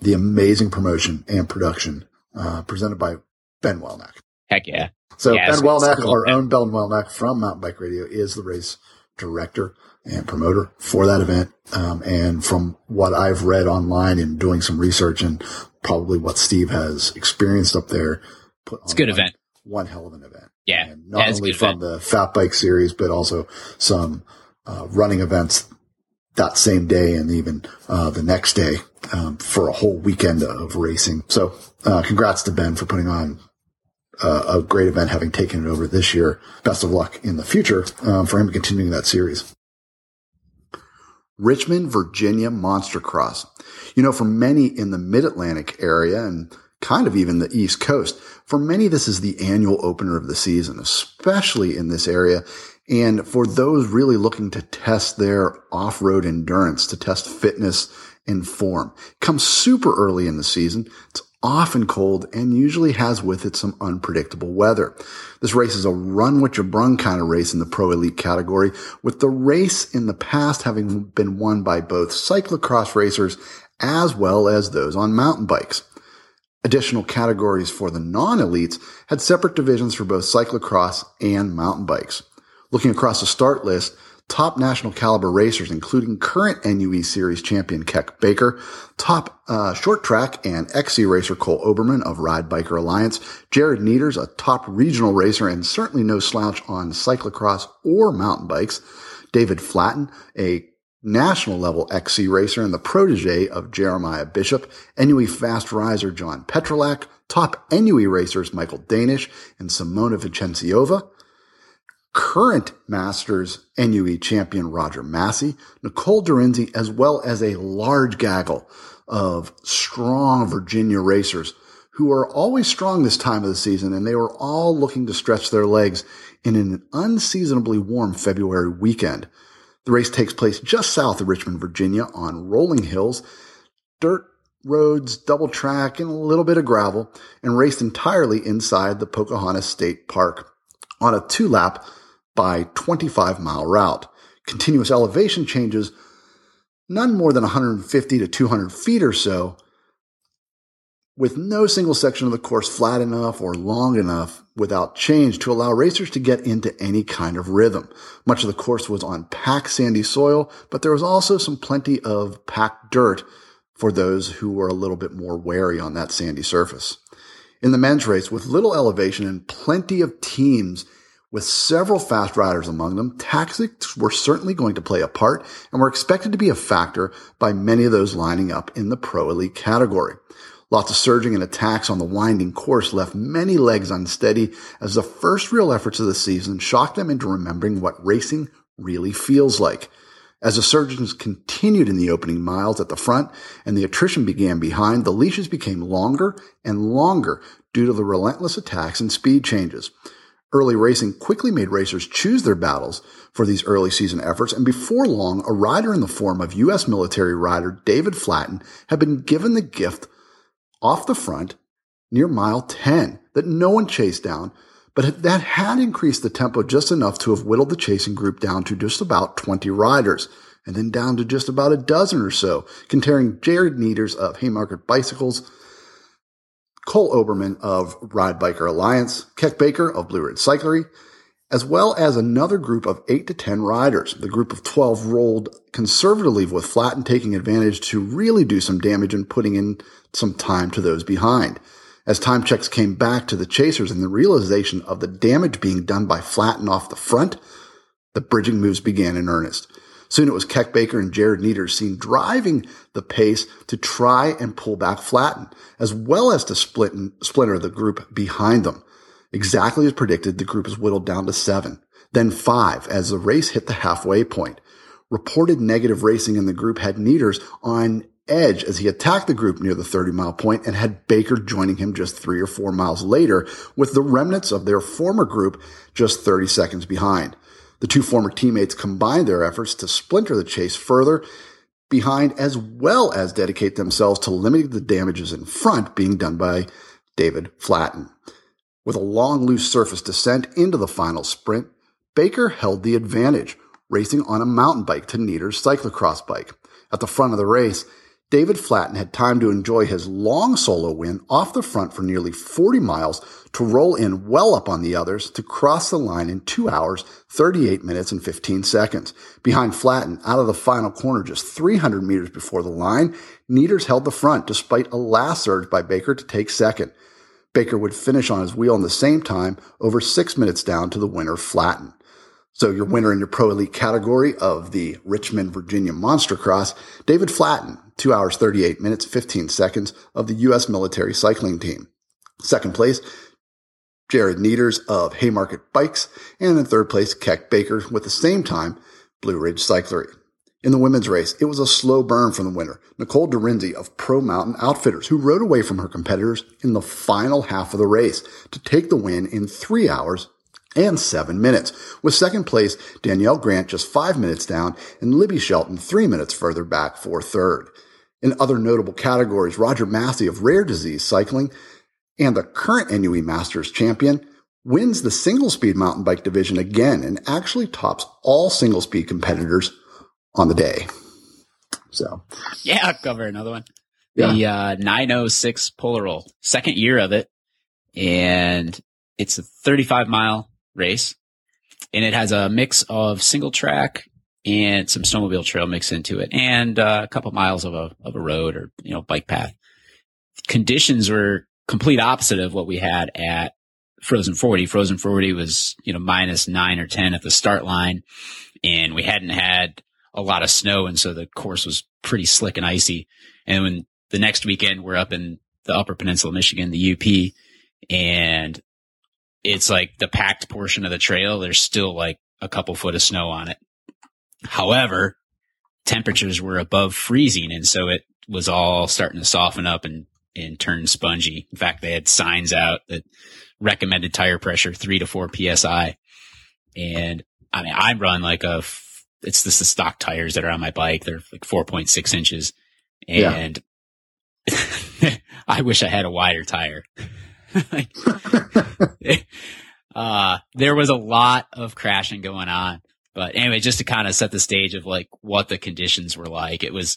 the amazing promotion and production uh, presented by Ben Welnack. Heck yeah. So yeah, Ben Welnack, cool. our own Ben Welnack from Mountain Bike Radio, is the race director and promoter for that event. Um, and from what I've read online and doing some research and probably what Steve has experienced up there, put it's a good one, event. One hell of an event. Yeah. And not yeah, only from event. the Fat Bike series, but also some uh, running events that same day and even uh, the next day um, for a whole weekend of racing. So, uh, congrats to Ben for putting on uh, a great event, having taken it over this year. Best of luck in the future um, for him continuing that series. Richmond, Virginia Monster Cross. You know, for many in the Mid Atlantic area and kind of even the East Coast, for many, this is the annual opener of the season, especially in this area and for those really looking to test their off-road endurance, to test fitness and form, comes super early in the season. It's often cold and usually has with it some unpredictable weather. This race is a run what you brung kind of race in the pro elite category, with the race in the past having been won by both cyclocross racers as well as those on mountain bikes. Additional categories for the non-elites had separate divisions for both cyclocross and mountain bikes. Looking across the start list, top national caliber racers, including current NUE Series champion Keck Baker, top uh, short track and XC racer Cole Oberman of Ride Biker Alliance, Jared Nieters, a top regional racer and certainly no slouch on cyclocross or mountain bikes, David Flatten, a national level XC racer and the protege of Jeremiah Bishop, NUE fast riser John Petrolak, top NUE racers Michael Danish and Simona Vicenciova, current Masters NUE champion Roger Massey, Nicole Dorinzi, as well as a large gaggle of strong Virginia racers who are always strong this time of the season, and they were all looking to stretch their legs in an unseasonably warm February weekend. The race takes place just south of Richmond, Virginia on rolling hills, dirt roads, double track, and a little bit of gravel, and raced entirely inside the Pocahontas State Park on a two lap by 25 mile route. Continuous elevation changes, none more than 150 to 200 feet or so, with no single section of the course flat enough or long enough without change to allow racers to get into any kind of rhythm. Much of the course was on packed sandy soil, but there was also some plenty of packed dirt for those who were a little bit more wary on that sandy surface. In the men's race, with little elevation and plenty of teams with several fast riders among them, tactics were certainly going to play a part and were expected to be a factor by many of those lining up in the pro elite category. Lots of surging and attacks on the winding course left many legs unsteady as the first real efforts of the season shocked them into remembering what racing really feels like. As the surges continued in the opening miles at the front and the attrition began behind, the leashes became longer and longer due to the relentless attacks and speed changes. Early racing quickly made racers choose their battles for these early season efforts, and before long, a rider in the form of U.S. military rider David Flatten had been given the gift off the front near mile 10 that no one chased down, but that had increased the tempo just enough to have whittled the chasing group down to just about 20 riders, and then down to just about a dozen or so, containing Jared Nieters of Haymarket Bicycles, Cole Oberman of Ride Biker Alliance, Keck Baker of Blue Ridge Cyclery, as well as another group of 8 to 10 riders. The group of 12 rolled conservatively with Flatten taking advantage to really do some damage and putting in some time to those behind. As time checks came back to the chasers and the realization of the damage being done by Flatten off the front, the bridging moves began in earnest. Soon it was Keck Baker and Jared Nieters seen driving the pace to try and pull back Flatten, as well as to split and splinter the group behind them. Exactly as predicted, the group was whittled down to seven, then five as the race hit the halfway point. Reported negative racing in the group had Nieters on edge as he attacked the group near the 30 mile point and had Baker joining him just three or four miles later with the remnants of their former group just 30 seconds behind. The two former teammates combined their efforts to splinter the chase further behind as well as dedicate themselves to limiting the damages in front being done by David Flatten. With a long loose surface descent into the final sprint, Baker held the advantage, racing on a mountain bike to Nieters' cyclocross bike. At the front of the race, David Flatten had time to enjoy his long solo win off the front for nearly 40 miles to roll in well up on the others to cross the line in 2 hours, 38 minutes and 15 seconds. Behind Flatten, out of the final corner just 300 meters before the line, Nieters held the front despite a last surge by Baker to take second. Baker would finish on his wheel in the same time, over six minutes down to the winner Flatten. So your winner in your pro elite category of the Richmond, Virginia Monster Cross, David Flatten, 2 hours 38 minutes 15 seconds of the U.S. military cycling team. Second place, Jared Nieters of Haymarket Bikes, and in third place, Keck Baker with the same time, Blue Ridge Cyclery. In the women's race, it was a slow burn from the winner, Nicole Dorinzi of Pro Mountain Outfitters, who rode away from her competitors in the final half of the race to take the win in three hours and seven minutes, with second place Danielle Grant just five minutes down and Libby Shelton three minutes further back for third. In other notable categories, Roger Massey of Rare Disease Cycling and the current NUE Masters champion wins the single speed mountain bike division again and actually tops all single speed competitors on the day. So, yeah, I'll cover another one. Yeah. The uh, 906 Polar Roll, second year of it. And it's a 35 mile race and it has a mix of single track and some snowmobile trail mix into it and uh, a couple miles of a, of a road or, you know, bike path. Conditions were complete opposite of what we had at Frozen 40. Frozen 40 was, you know, minus nine or 10 at the start line and we hadn't had a lot of snow. And so the course was pretty slick and icy. And when the next weekend we're up in the upper peninsula of Michigan, the UP and it's like the packed portion of the trail, there's still like a couple foot of snow on it. However, temperatures were above freezing. And so it was all starting to soften up and, and turn spongy. In fact, they had signs out that recommended tire pressure three to four PSI. And I mean, I run like a, it's just the stock tires that are on my bike. They're like 4.6 inches. And yeah. *laughs* I wish I had a wider tire. *laughs* uh, there was a lot of crashing going on. But anyway, just to kind of set the stage of like what the conditions were like, it was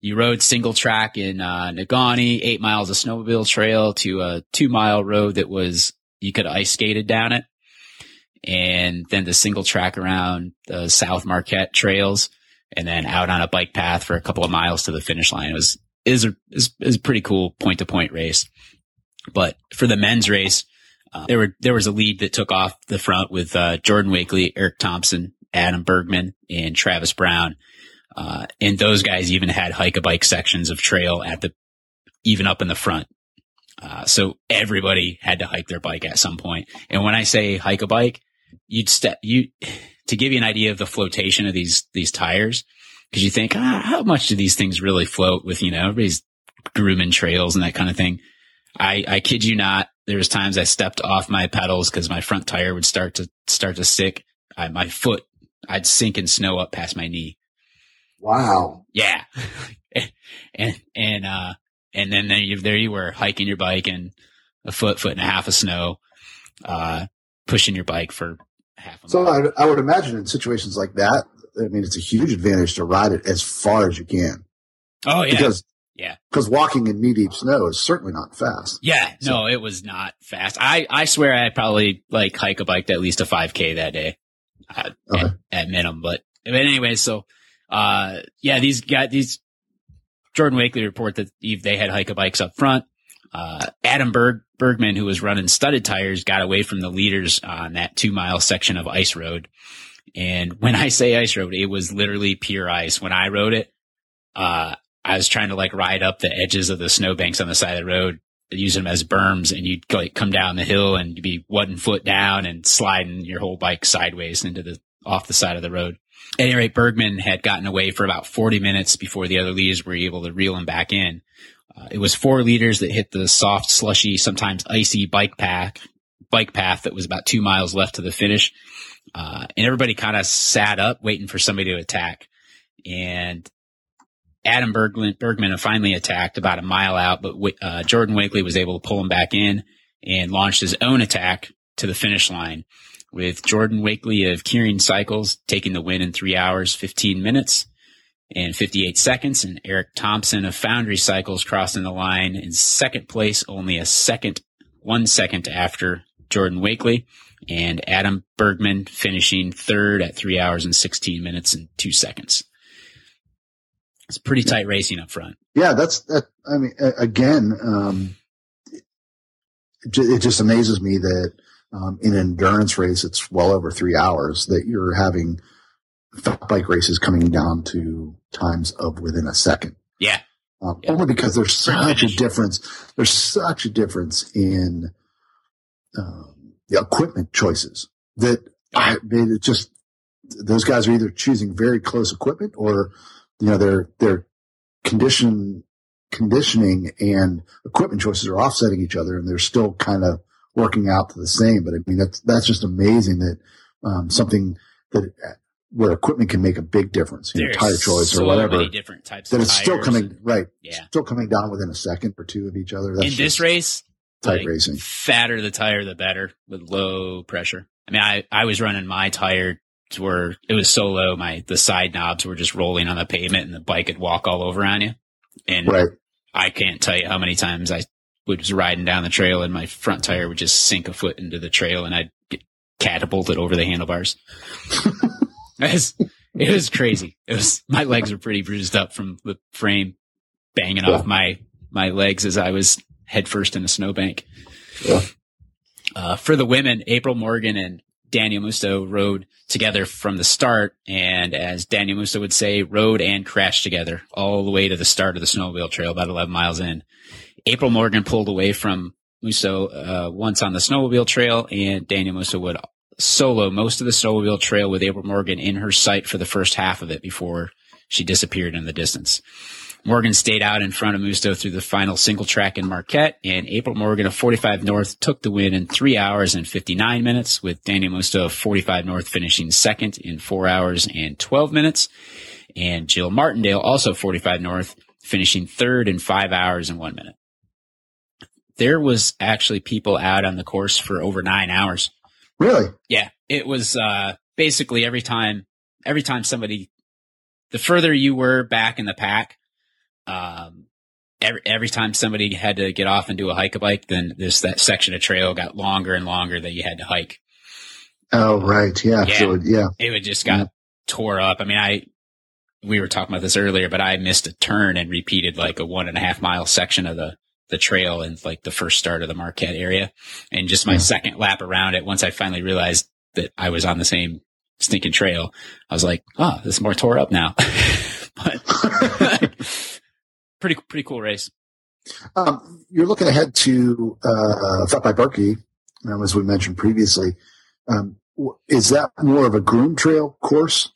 you rode single track in uh, Negaunee, eight miles of snowmobile trail to a two mile road that was you could ice skated down it, and then the single track around the South Marquette trails, and then out on a bike path for a couple of miles to the finish line. It was is a is, is a pretty cool point to point race. But for the men's race, uh, there were there was a lead that took off the front with uh, Jordan Wakeley, Eric Thompson, Adam Bergman, and Travis Brown. Uh, and those guys even had hike a bike sections of trail at the even up in the front. Uh, so everybody had to hike their bike at some point. And when I say hike a bike, you'd step you *sighs* to give you an idea of the flotation of these these tires because you think ah, how much do these things really float with you know everybody's grooming trails and that kind of thing. I, I kid you not, there was times I stepped off my pedals because my front tire would start to start to stick. I, my foot, I'd sink in snow up past my knee. Wow. Yeah. *laughs* and, and, uh, and then there you, there you were hiking your bike in a foot, foot and a half of snow, uh, pushing your bike for half a So. I, I would imagine in situations like that, I mean, it's a huge advantage to ride it as far as you can oh, yeah. because Yeah. because walking in knee deep snow is certainly not fast. Yeah, no, it was not fast. I, I swear I probably like hike a bike at least a 5k that day uh, Okay. at, at minimum. But, but anyway, so, uh, yeah, these guys, these Jordan Wakeley report that they had hike a bikes up front. Uh, Adam Berg, Bergman, who was running studded tires, got away from the leaders on that two mile section of ice road. And when I say ice road, it was literally pure ice. When I rode it, uh, I was trying to like ride up the edges of the snowbanks on the side of the road, using them as berms, and you'd like come down the hill and you'd be one foot down and sliding your whole bike sideways into the off the side of the road. At any rate, Bergman had gotten away for about 40 minutes before the other leaders were able to reel him back in. Uh, it was four leaders that hit the soft, slushy, sometimes icy bike path, bike path that was about two miles left to the finish. Uh, and everybody kind of sat up waiting for somebody to attack. And Adam Bergman, Bergman finally attacked about a mile out, but uh, Jordan Wakeley was able to pull him back in and launched his own attack to the finish line with Jordan Wakeley of Kieran Cycles taking the win in three hours, 15 minutes and 58 seconds and Eric Thompson of Foundry Cycles crossing the line in second place, only a second, one second after Jordan Wakeley and Adam Bergman finishing third at three hours and 16 minutes and two seconds. It's pretty tight racing up front. Yeah, that's that. I mean, again, um, it it just amazes me that um, in an endurance race, it's well over three hours that you're having fat bike races coming down to times of within a second. Yeah. Um, Yeah. Only because there's such a difference. There's such a difference in um, the equipment choices that I mean, it just those guys are either choosing very close equipment or you know their their condition conditioning and equipment choices are offsetting each other and they're still kind of working out to the same. But I mean that's that's just amazing that um, something that where equipment can make a big difference, you know, tire choice so or whatever different types that it's still coming and- right, Yeah. still coming down within a second or two of each other. That's in this race, tight like, racing. fatter the tire, the better with low pressure. I mean, I, I was running my tire to where it was so low. My, the side knobs were just rolling on the pavement and the bike could walk all over on you. And Right. I can't tell you how many times I was riding down the trail and my front tire would just sink a foot into the trail and I'd get catapulted over the handlebars. *laughs* it, was, it was crazy. It was, my legs were pretty bruised up from the frame banging Yeah. off my, my legs as I was headfirst in a snowbank. Yeah. Uh, for the women, April Morgan and Danielle Musto rode together from the start. And as Danielle Musto would say, rode and crashed together all the way to the start of the snowmobile trail, about 11 miles in. April Morgan pulled away from Musto, uh, once on the snowmobile trail and Danielle Musto would solo most of the snowmobile trail with April Morgan in her sight for the first half of it before she disappeared in the distance. Morgan stayed out in front of Musto through the final single track in Marquette, and April Morgan of 45 North took the win in three hours and 59 minutes, with Danielle Musto of 45 North finishing second in four hours and 12 minutes, and Jill Martindale, also 45 North, finishing third in five hours and one minute. There was actually people out on the course for over nine hours. Really? Yeah, it was uh, basically every time, every time somebody, the further you were back in the pack, um, every every time somebody had to get off and do a hike a bike, then this that section of trail got longer and longer that you had to hike. Oh, right. Yeah. Yeah. So, yeah. It would just got Yeah. tore up. I mean, I we were talking about this earlier, but I missed a turn and repeated like a one and a half mile section of the the trail in like the first start of the Marquette area, and just my Yeah. second lap around it. Once I finally realized that I was on the same stinking trail, I was like, "Oh, this is more tore up now." *laughs* but *laughs* pretty pretty cool race. Um, you're looking ahead to uh, Fat by Birkie, um, as we mentioned previously. Um, is that more of a groom trail course?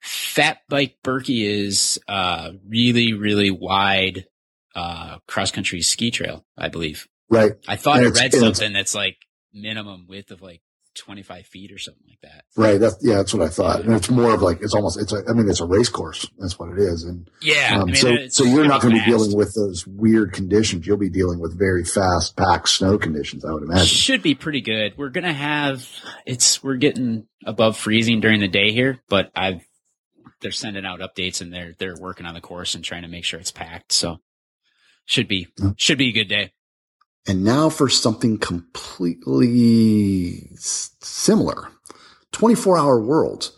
Fat Bike Birkie is uh really really wide uh cross country ski trail, I believe. Right. I thought And I read something that's like minimum width of like 25 feet or something like that. Right. That's, yeah, that's what I thought. And it's more of like, it's almost, it's a, I mean, it's a race course. That's what it is. And, Yeah. um, I mean, so, so you're not going to be dealing with those weird conditions. You'll be dealing with very fast packed snow conditions, I would imagine. Should be pretty good. We're gonna have it's we're getting above freezing during the day here, but I've they're sending out updates and they're they're working on the course and trying to make sure it's packed. So should be should be a good day. And now for something completely similar 24 hour worlds.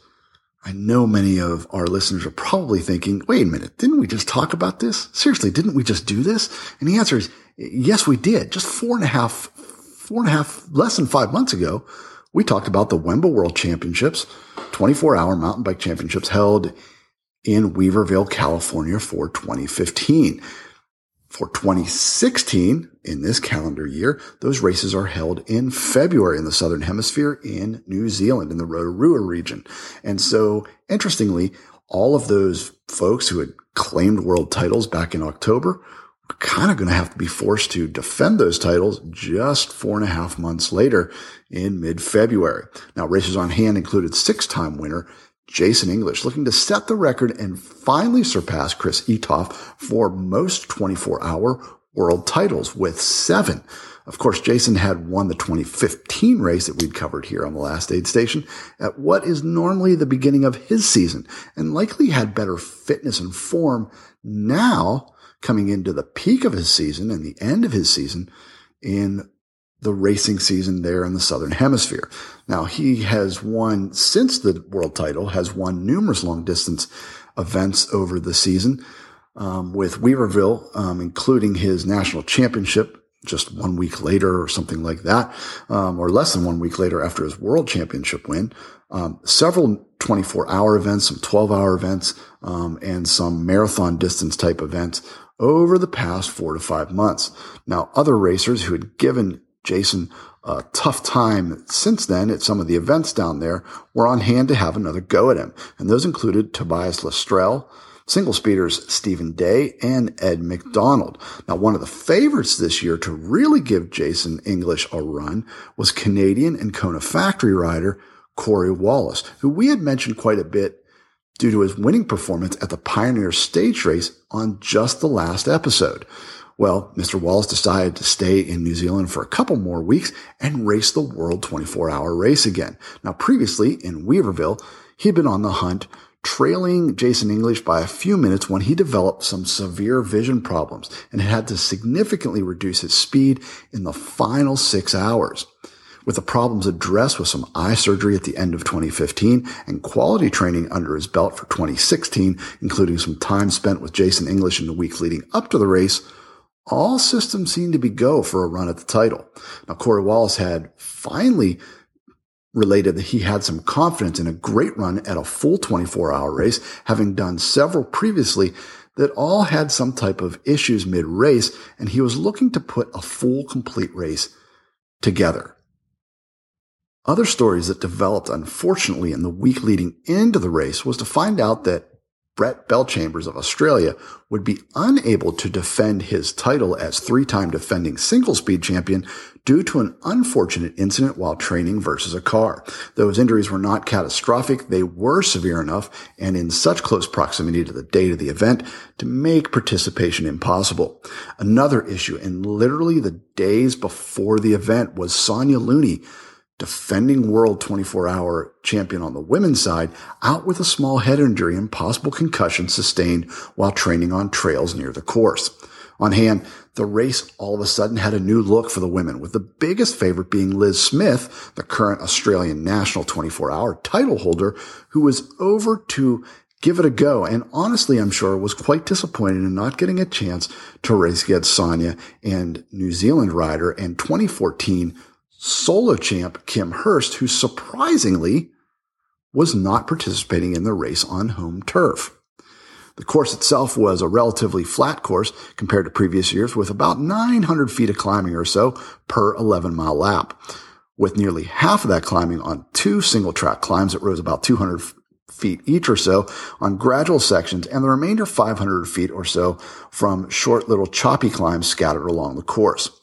I know many of our listeners are probably thinking, wait a minute, didn't we just talk about this? Seriously, didn't we just do this? And the answer is yes, we did. Just four and a half, four and a half, less than five months ago, we talked about the Wembo World Championships, 24 hour mountain bike championships held in Weaverville, California for 2015. For 2016, in this calendar year, those races are held in February in the Southern Hemisphere in New Zealand in the Rotorua region. And so, interestingly, all of those folks who had claimed world titles back in October are kind of going to have to be forced to defend those titles just four and a half months later in mid February. Now, races on hand included six time winner Jason English looking to set the record and finally surpass Chris Eatough for most 24 hour world titles with seven. Of course, Jason had won the 2015 race that we'd covered here on the last aid station at what is normally the beginning of his season and likely had better fitness and form now coming into the peak of his season and the end of his season in the racing season there in the Southern Hemisphere. Now he has won since the world title, has won numerous long distance events over the season, um, with Weaverville, um, including his national championship just one week later or something like that, um, or less than one week later after his world championship win. Um, several 24 hour events, some 12 hour events, um, and some marathon distance type events over the past four to five months. Now, other racers who had given Jason a tough time since then at some of the events down there were on hand to have another go at him. And those included Tobias Lestrell, single speeders Stephen Day and Ed McDonald. Now, one of the favorites this year to really give Jason English a run was Canadian and Kona factory rider Cory Wallace, who we had mentioned quite a bit due to his winning performance at the Pioneer Stage Race on just the last episode. Well, Mr. Wallace decided to stay in New Zealand for a couple more weeks and race the World 24 hour race again. Now, previously in Weaverville, he'd been on the hunt, trailing Jason English by a few minutes when he developed some severe vision problems and had to significantly reduce his speed in the final six hours. With the problems addressed with some eye surgery at the end of 2015 and quality training under his belt for 2016, including some time spent with Jason English in the week leading up to the race, all systems seemed to be go for a run at the title. Now, Corey Wallace had finally related that he had some confidence in a great run at a full 24 hour race, having done several previously that all had some type of issues mid race, and he was looking to put a full complete race together. Other stories that developed, unfortunately, in the week leading into the race was to find out that Brett Bellchambers of Australia would be unable to defend his title as three-time defending single speed champion due to an unfortunate incident while training versus a car. Those injuries were not catastrophic. They were severe enough and in such close proximity to the date of the event to make participation impossible. Another issue, and literally the days before the event was Sonya Looney defending world 24 hour champion on the women's side, out with a small head injury and possible concussion sustained while training on trails near the course. On hand, the race all of a sudden had a new look for the women, with the biggest favorite being Liz Smith, the current Australian national 24 hour title holder, who was over to give it a go. And honestly, I'm sure was quite disappointed in not getting a chance to race against Sonya and New Zealand rider and 2014 solo champ Kim Hurst, who surprisingly was not participating in the race on home turf. The course itself was a relatively flat course compared to previous years with about 900 feet of climbing or so per 11 mile lap, with nearly half of that climbing on two single track climbs that rose about 200 feet each or so on gradual sections and the remainder 500 feet or so from short little choppy climbs scattered along the course.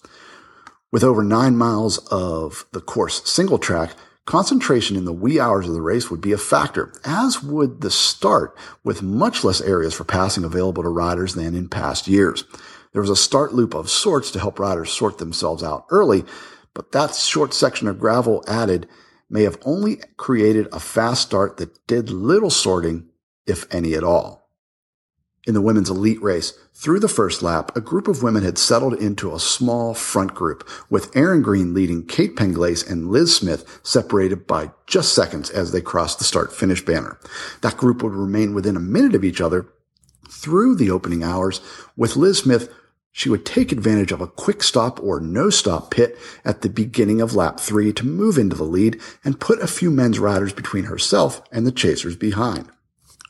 With over nine miles of the course single track, concentration in the wee hours of the race would be a factor, as would the start, with much less areas for passing available to riders than in past years. There was a start loop of sorts to help riders sort themselves out early, but that short section of gravel added may have only created a fast start that did little sorting, if any at all. In the women's elite race, through the first lap, a group of women had settled into a small front group, with Erin Green leading Kate Penglace and Liz Smith separated by just seconds as they crossed the start-finish banner. That group would remain within a minute of each other through the opening hours, with Liz Smith she would take advantage of a quick stop or no stop pit at the beginning of lap three to move into the lead and put a few men's riders between herself and the chasers behind.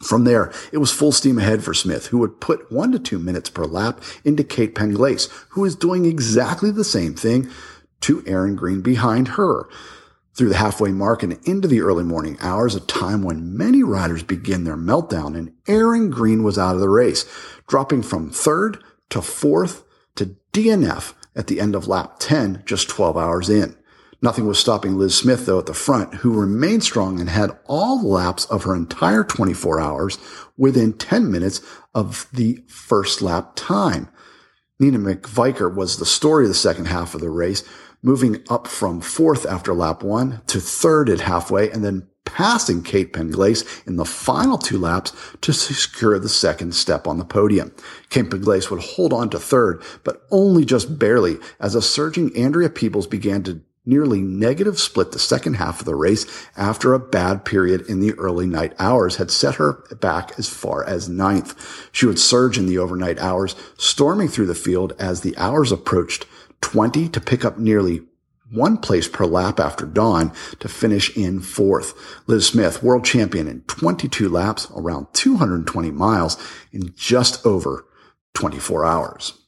From there, it was full steam ahead for Smith, who would put one to two minutes per lap into Kate Penglace, who is doing exactly the same thing to Erin Green behind her. Through the halfway mark and into the early morning hours, a time when many riders begin their meltdown, and Erin Green was out of the race, dropping from third to fourth to DNF at the end of lap 10, just 12 hours in. Nothing was stopping Liz Smith, though, at the front, who remained strong and had all the laps of her entire 24 hours within 10 minutes of the first lap time. Nina McVicker was the story of the second half of the race, moving up from fourth after lap one to third at halfway and then passing Kate Penglace in the final two laps to secure the second step on the podium. Kate Penglace would hold on to third, but only just barely as a surging Andrea Peebles began to nearly negative split the second half of the race after a bad period in the early night hours had set her back as far as ninth. She would surge in the overnight hours, storming through the field as the hours approached 20 to pick up nearly one place per lap after dawn to finish in fourth. Liz Smith, world champion in 22 laps, around 220 miles in just over 24 hours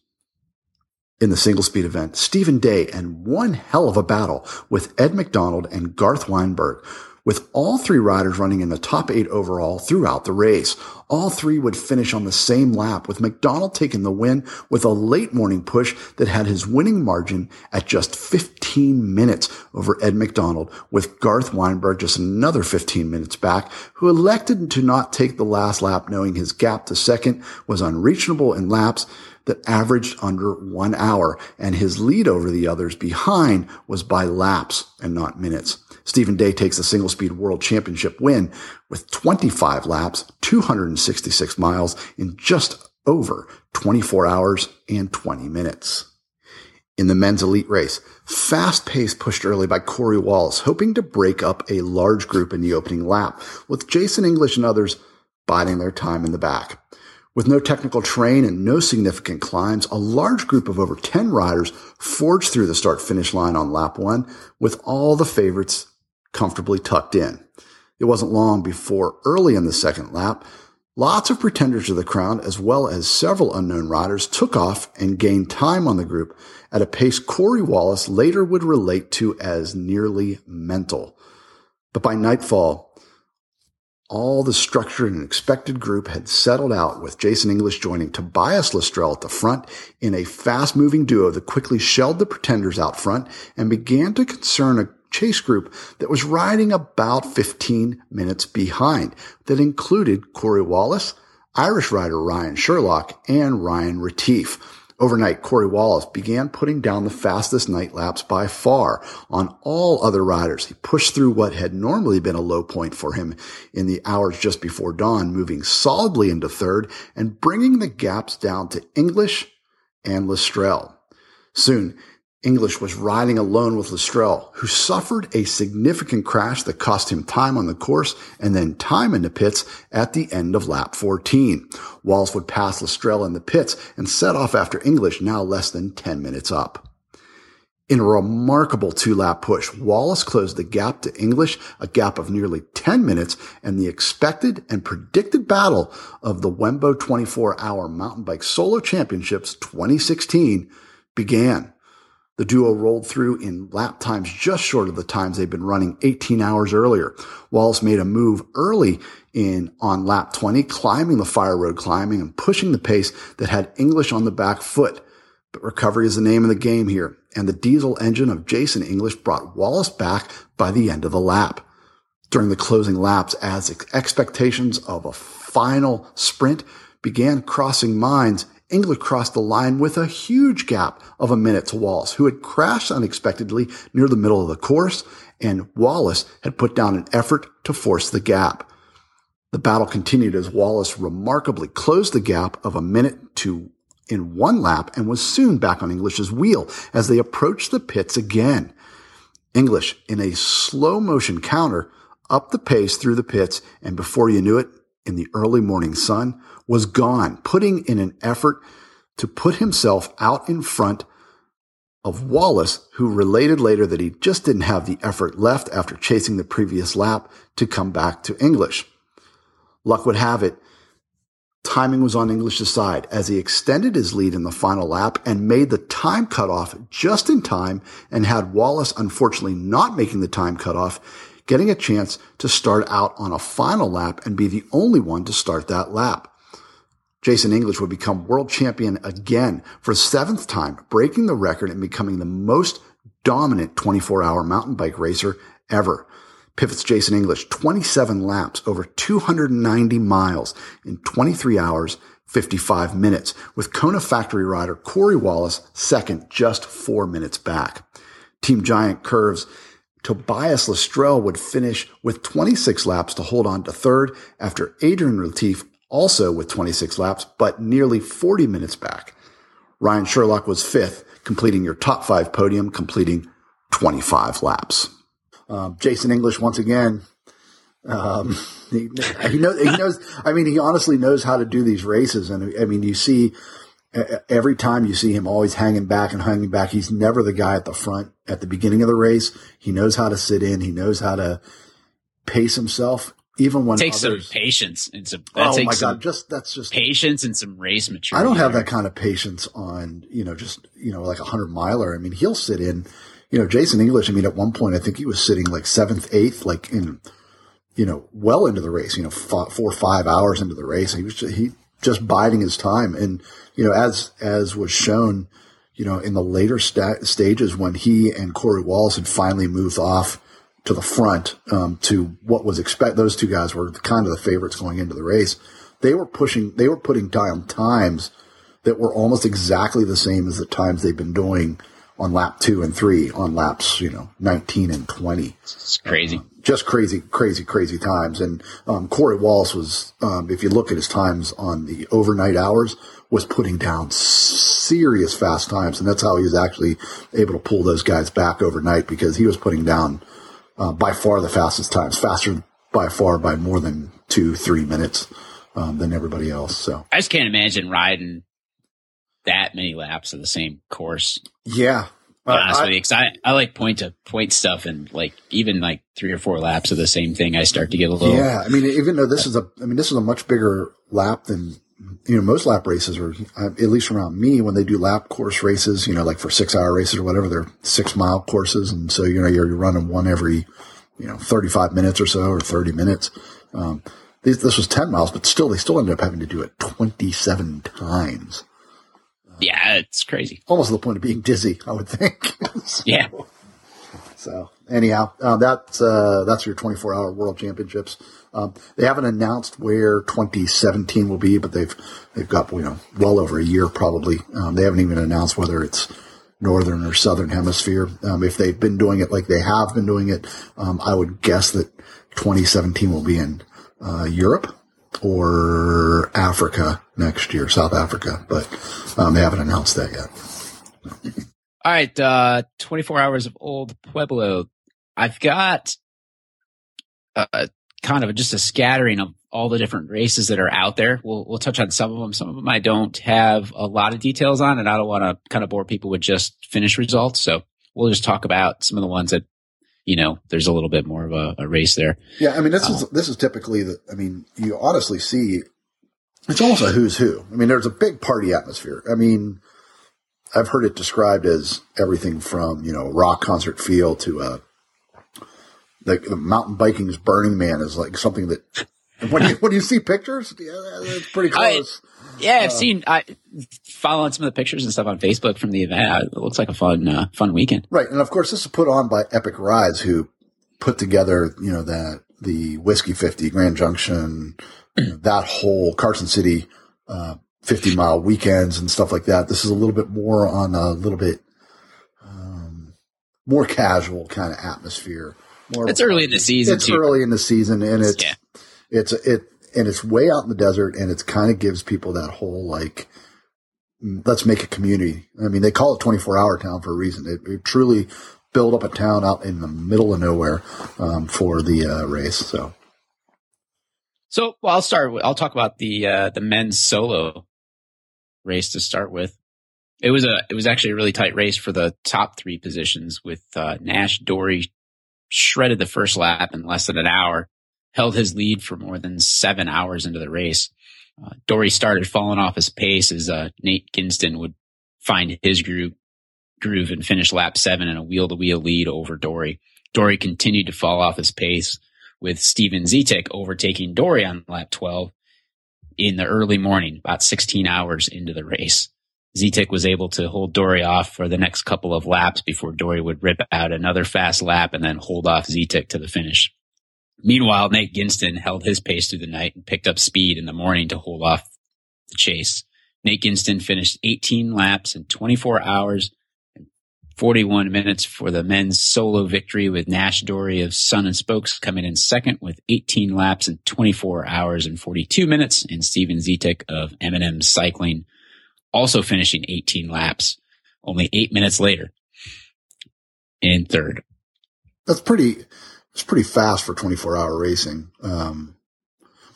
in the single speed event, Stephen Day and one hell of a battle with Ed McDonald and Garth Weinberg, with all three riders running in the top eight overall throughout the race. All three would finish on the same lap, with McDonald taking the win with a late morning push that had his winning margin at just 15 minutes over Ed McDonald, with Garth Weinberg just another 15 minutes back, who elected to not take the last lap knowing his gap to second was unreachable in laps that averaged under one hour, and his lead over the others behind was by laps and not minutes. Stephen Day takes the single speed world championship win with 25 laps, 266 miles in just over 24 hours and 20 minutes. In the men's elite race, fast pace pushed early by Cory Wallace, hoping to break up a large group in the opening lap, with Jason English and others biding their time in the back. With no technical terrain and no significant climbs, a large group of over 10 riders forged through the start finish line on lap one with all the favorites comfortably tucked in. It wasn't long before early in the second lap, lots of pretenders to the crown as well as several unknown riders took off and gained time on the group at a pace Cory Wallace later would relate to as nearly mental. But by nightfall, all the structured and expected group had settled out with Jason English joining Tobias Lestrell at the front in a fast moving duo that quickly shelled the pretenders out front and began to concern a chase group that was riding about 15 minutes behind that included Cory Wallace, Irish rider Ryan Sherlock, and Ryan Retief. Overnight, Cory Wallace began putting down the fastest night laps by far on all other riders. He pushed through what had normally been a low point for him in the hours just before dawn, moving solidly into third and bringing the gaps down to English and Lestrell. Soon, English was riding alone with Lestrell, who suffered a significant crash that cost him time on the course and then time in the pits at the end of lap 14. Wallace would pass Lestrell in the pits and set off after English, now less than 10 minutes up. In a remarkable two lap push, Wallace closed the gap to English, a gap of nearly 10 minutes, and the expected and predicted battle of the Wembo 24 hour mountain bike solo championships 2016 began. The duo rolled through in lap times just short of the times they'd been running 18 hours earlier. Wallace made a move early in on lap 20, climbing the fire road climbing and pushing the pace that had English on the back foot. But recovery is the name of the game here. and the diesel engine of Jason English brought Wallace back by the end of the lap. During the closing laps, as expectations of a final sprint began crossing minds, English crossed the line with a huge gap of a minute to Wallace, who had crashed unexpectedly near the middle of the course, and Wallace had put down an effort to force the gap. The battle continued as Wallace remarkably closed the gap of a minute to in one lap and was soon back on English's wheel as they approached the pits again. English, in a slow motion counter, up the pace through the pits, and before you knew it, in the early morning sun, was gone, putting in an effort to put himself out in front of Wallace, who related later that he just didn't have the effort left after chasing the previous lap to come back to English. Luck would have it, timing was on English's side as he extended his lead in the final lap and made the time cutoff just in time and had Wallace unfortunately not making the time cutoff getting a chance to start out on a final lap and be the only one to start that lap. Jason English would become world champion again for the seventh time, breaking the record and becoming the most dominant 24 hour mountain bike racer ever. Pivots Jason English 27 laps over 290 miles in 23 hours, 55 minutes, with Kona factory rider Cory Wallace second, just four minutes back. Team Giant Curves Tobias Lestrell would finish with 26 laps to hold on to third after Adrian Retief also with 26 laps, but nearly 40 minutes back. Ryan Sherlock was fifth, completing your top five podium, completing 25 laps. Um, Jason English once again. Um, *laughs* he, he, he knows, I mean, he honestly knows how to do these races. And I mean, you see every time you see him always hanging back and hanging back. He's never the guy at the front at the beginning of the race. He knows how to sit in. He knows how to pace himself. Even when it takes others, some patience and some, that oh my god, just that's just patience and some race maturity. I don't have that kind of patience on you know just you know like a hundred miler. I mean, he'll sit in. You know, Jason English. I mean, at one point, I think he was sitting like seventh, eighth, like in you know well into the race. You know, four or five hours into the race. He was just, he just biding his time. And, you know, as, as was shown, you know, in the later sta- stages when he and Cory Wallace had finally moved off to the front, um, to what was expect, those two guys were kind of the favorites going into the race. They were pushing, they were putting down times that were almost exactly the same as the times they've been doing on lap two and three on laps, you know, 19 and 20. It's crazy. Uh, just crazy, crazy, crazy times. And um, Cory Wallace was, um, if you look at his times on the overnight hours, was putting down serious fast times, and that's how he was actually able to pull those guys back overnight because he was putting down uh, by far the fastest times, faster by far by more than two, three minutes um, than everybody else. So I just can't imagine riding that many laps of the same course. Yeah, honestly, because I, I like point to point stuff and like even like three or four laps of the same thing, I start to get a little. Yeah, I mean, even though this is a, I mean, this is a much bigger lap than you know most lap races, or uh, at least around me when they do lap course races, you know, like for six hour races or whatever, they're six mile courses, and so you know you're, you're running one every you know 35 minutes or so or 30 minutes. Um, this, this was 10 miles, but still, they still ended up having to do it 27 times. Yeah, it's crazy. Almost to the point of being dizzy, I would think. *laughs* so, yeah. So anyhow, uh, that's uh, that's your 24 hour World Championships. Um, they haven't announced where 2017 will be, but they've they've got you know well over a year probably. Um, they haven't even announced whether it's northern or southern hemisphere. Um, if they've been doing it like they have been doing it, um, I would guess that 2017 will be in uh, Europe or Africa next year, South Africa, but um, they haven't announced that yet. All right, uh, 24 hours of old Pueblo. I've got uh, kind of just a scattering of all the different races that are out there. We'll we'll touch on some of them. Some of them I don't have a lot of details on, and I don't want to kind of bore people with just finish results. So we'll just talk about some of the ones that you know, there's a little bit more of a, a race there. Yeah, I mean, this uh, is this is typically the. I mean, you honestly see, it's almost a who's who. I mean, there's a big party atmosphere. I mean, I've heard it described as everything from you know rock concert feel to uh, the, the mountain biking's Burning Man is like something that when you when you see pictures, yeah, it's pretty close. I, Yeah, I've uh, seen. I following some of the pictures and stuff on Facebook from the event. It looks like a fun, uh, fun weekend. Right, and of course, this is put on by Epic Rides, who put together, you know, that the Whiskey Fifty, Grand Junction, you know, that whole Carson City, uh, fifty mile weekends and stuff like that. This is a little bit more on a little bit um, more casual kind of atmosphere. More it's early in the season. It's too. early in the season, and it's yeah. it's it and it's way out in the desert and it's kind of gives people that whole like let's make a community i mean they call it 24 hour town for a reason it, it truly built up a town out in the middle of nowhere um, for the uh, race so so well, i'll start with, i'll talk about the uh, the men's solo race to start with it was a it was actually a really tight race for the top three positions with uh, nash dory shredded the first lap in less than an hour held his lead for more than seven hours into the race. Uh, Dory started falling off his pace as uh, Nate Ginston would find his groove, groove and finish lap seven in a wheel to wheel lead over Dory. Dory continued to fall off his pace with Steven Zetek overtaking Dory on lap 12 in the early morning, about 16 hours into the race. Zetek was able to hold Dory off for the next couple of laps before Dory would rip out another fast lap and then hold off Zetek to the finish. Meanwhile, Nate Ginston held his pace through the night and picked up speed in the morning to hold off the chase. Nate Ginston finished 18 laps in 24 hours and 41 minutes for the men's solo victory with Nash Dory of Sun and Spokes coming in second with 18 laps in 24 hours and 42 minutes and Steven Zetek of M&M Cycling also finishing 18 laps only eight minutes later in third. That's pretty, it's pretty fast for 24 hour racing. Um,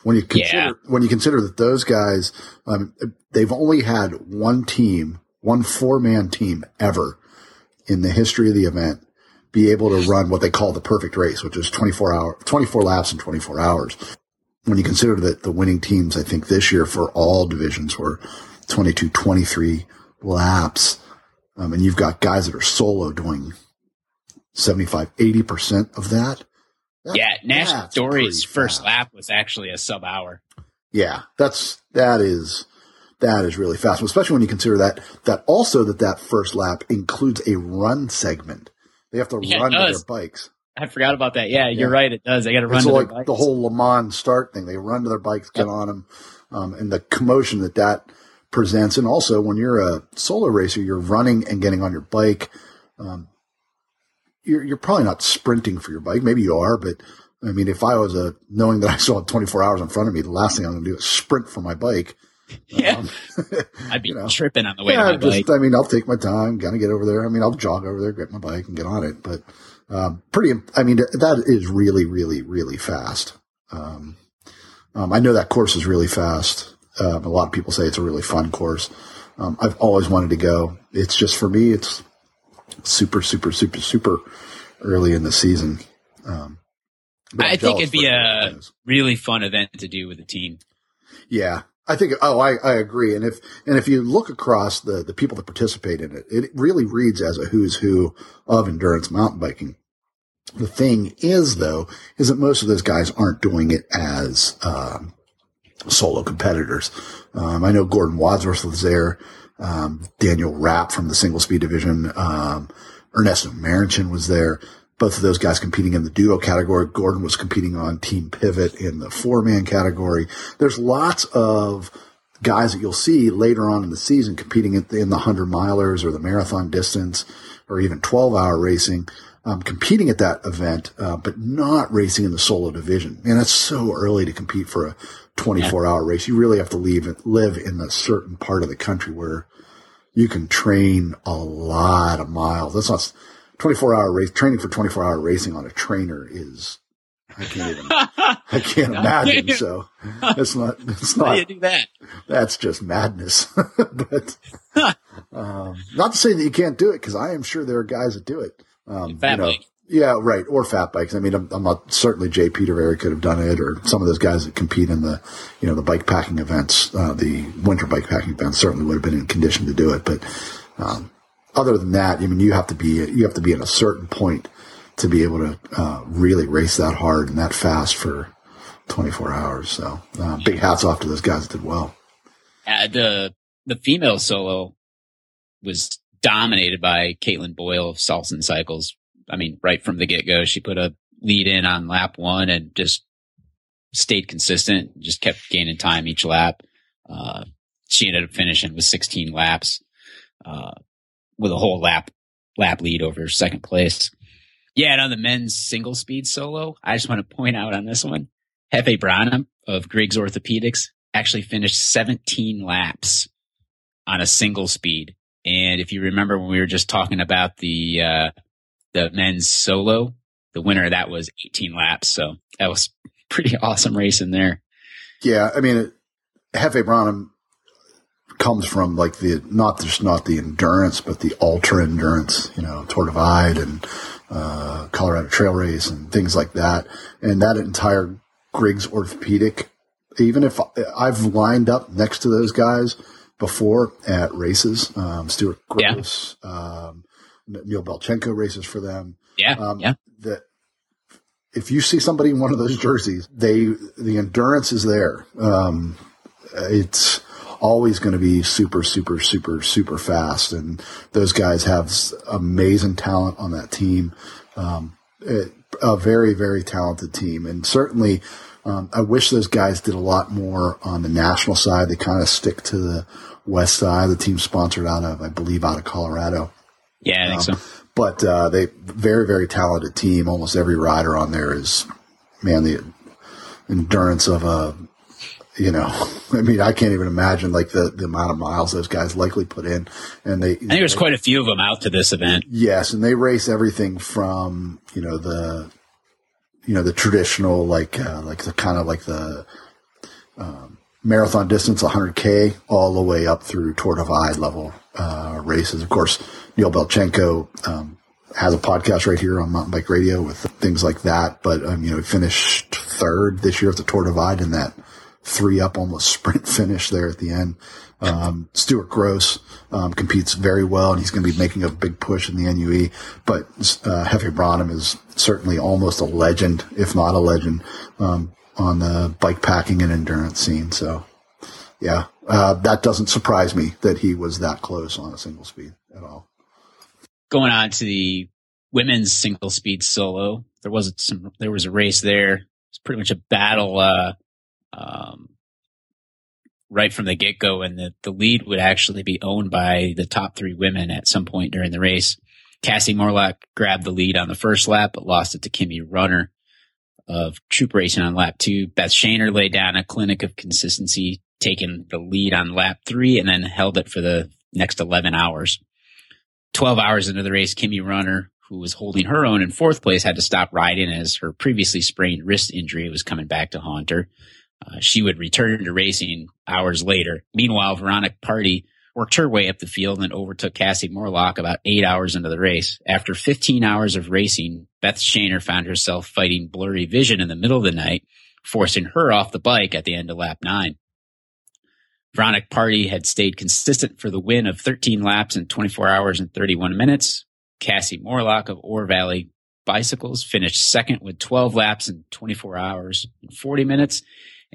when you consider, yeah. when you consider that those guys, um, they've only had one team, one four man team ever in the history of the event be able to run what they call the perfect race, which is 24 hour, 24 laps in 24 hours. When you consider that the winning teams, I think this year for all divisions were 22, 23 laps. Um, and you've got guys that are solo doing 75, 80% of that. That's, yeah, Nash Dory's first lap was actually a sub hour. Yeah, that's that is that is really fast, especially when you consider that that also that that first lap includes a run segment. They have to yeah, run to their bikes. I forgot about that. Yeah, you're yeah. right. It does. They got to run to like their bikes. The whole Le Mans start thing. They run to their bikes, get yep. on them, um, and the commotion that that presents. And also, when you're a solo racer, you're running and getting on your bike. Um, you're, you're probably not sprinting for your bike. Maybe you are, but I mean, if I was a, knowing that I still had 24 hours in front of me, the last thing I'm going to do is sprint for my bike. *laughs* Yeah. Um, *laughs* I'd be you know, tripping on the way yeah, to my just, bike. I mean, I'll take my time, of get over there. I mean, I'll jog over there, get my bike and get on it, but, um, pretty, I mean, that is really, really, really fast. Um, um, I know that course is really fast. Um, a lot of people say it's a really fun course. Um, I've always wanted to go. It's just for me, it's, super, super, super, super early in the season. Um, I think it'd be a really fun event to do with a team. Yeah. I think, oh, I, I agree. And if, and if you look across the, the people that participate in it, it really reads as a who's who of endurance mountain biking. The thing is, though, is that most of those guys aren't doing it as, um, solo competitors. Um, I know Gordon Wadsworth was there um, Daniel Rapp from the single speed division. Um, Ernesto Marenchin was there. Both of those guys competing in the duo category. Gordon was competing on team pivot in the four man category. There's lots of guys that you'll see later on in the season competing in the, hundred milers or the marathon distance or even 12 hour racing. Um, competing at that event, uh, but not racing in the solo division. And that's so early to compete for a 24 hour race. You really have to leave live in a certain part of the country where you can train a lot of miles. That's not 24 hour race training for 24 hour racing on a trainer is, I can't even, I can't *laughs* imagine. So it's not, *laughs* it's not, How you do that? That's just madness. *laughs* but, um, not to say that you can't do it because I am sure there are guys that do it. Um, you know, yeah, right. Or fat bikes. I mean, I'm, I'm not certainly Jay Petervary could have done it, or some of those guys that compete in the, you know, the bike packing events, uh, the winter bike packing events certainly would have been in condition to do it. But um, other than that, I mean, you have to be you have to be at a certain point to be able to uh, really race that hard and that fast for 24 hours. So uh, big hats off to those guys that did well. Uh, the the female solo was dominated by Caitlin Boyle of Salson Cycles. I mean, right from the get go, she put a lead in on lap one and just stayed consistent, just kept gaining time each lap. Uh, she ended up finishing with 16 laps, uh, with a whole lap, lap lead over second place. Yeah. And on the men's single speed solo, I just want to point out on this one, Jefe Branham of Griggs Orthopedics actually finished 17 laps on a single speed. And if you remember when we were just talking about the, uh, the men's solo, the winner of that was 18 laps. So that was *laughs* pretty awesome race in there. Yeah. I mean, Jefe Branham comes from like the, not just not the endurance, but the ultra endurance, you know, Tour Divide and, uh, Colorado Trail Race and things like that. And that entire Griggs orthopedic, even if I've lined up next to those guys before at races, um, Stuart Gross, yeah. um, Neil Beltchenko races for them. Yeah. Um, yeah. That if you see somebody in one of those jerseys, they, the endurance is there. Um, it's always going to be super, super, super, super fast. And those guys have amazing talent on that team. Um, it, a very, very talented team. And certainly, um, I wish those guys did a lot more on the national side. They kind of stick to the west side. The team sponsored out of, I believe, out of Colorado. Yeah, I think um, so. But uh, they very, very talented team. Almost every rider on there is, man, the endurance of a you know, *laughs* I mean, I can't even imagine like the, the amount of miles those guys likely put in. And they, I think there's quite a few of them out to this event. Yes. And they race everything from, you know, the, you know, the traditional, like, uh, like the kind of like the, um, marathon distance, 100K, all the way up through Tour de Divide level, uh, races. Of course, Neil Beltchenko, um, has a podcast right here on Mountain Bike Radio with things like that. But, um, you know, he finished third this year at the Tour Divide in that three up almost *laughs* sprint finish there at the end. Um, Stuart Gross, um, competes very well and he's going to be making a big push in the NUE, but, uh, Jefe Branham is certainly almost a legend, if not a legend, um, on the bike packing and endurance scene. So yeah, uh, that doesn't surprise me that he was that close on a single speed at all. Going on to the women's single speed solo, there was some, there was a race there. It's pretty much a battle, uh, um, right from the get go, and the, the lead would actually be owned by the top three women at some point during the race. Cassie Morlock grabbed the lead on the first lap, but lost it to Kimmy Runner of Troop Racing on lap two. Beth Shaner laid down a clinic of consistency, taking the lead on lap three, and then held it for the next 11 hours. 12 hours into the race, Kimmy Runner, who was holding her own in fourth place, had to stop riding as her previously sprained wrist injury was coming back to haunt her. Uh, she would return to racing hours later. Meanwhile, Veronica Party worked her way up the field and overtook Cassie Morlock about eight hours into the race. After 15 hours of racing, Beth Shaner found herself fighting blurry vision in the middle of the night, forcing her off the bike at the end of lap nine. Veronica Party had stayed consistent for the win of 13 laps in 24 hours and 31 minutes. Cassie Morlock of Oro Valley Bicycles finished second with 12 laps in 24 hours and 40 minutes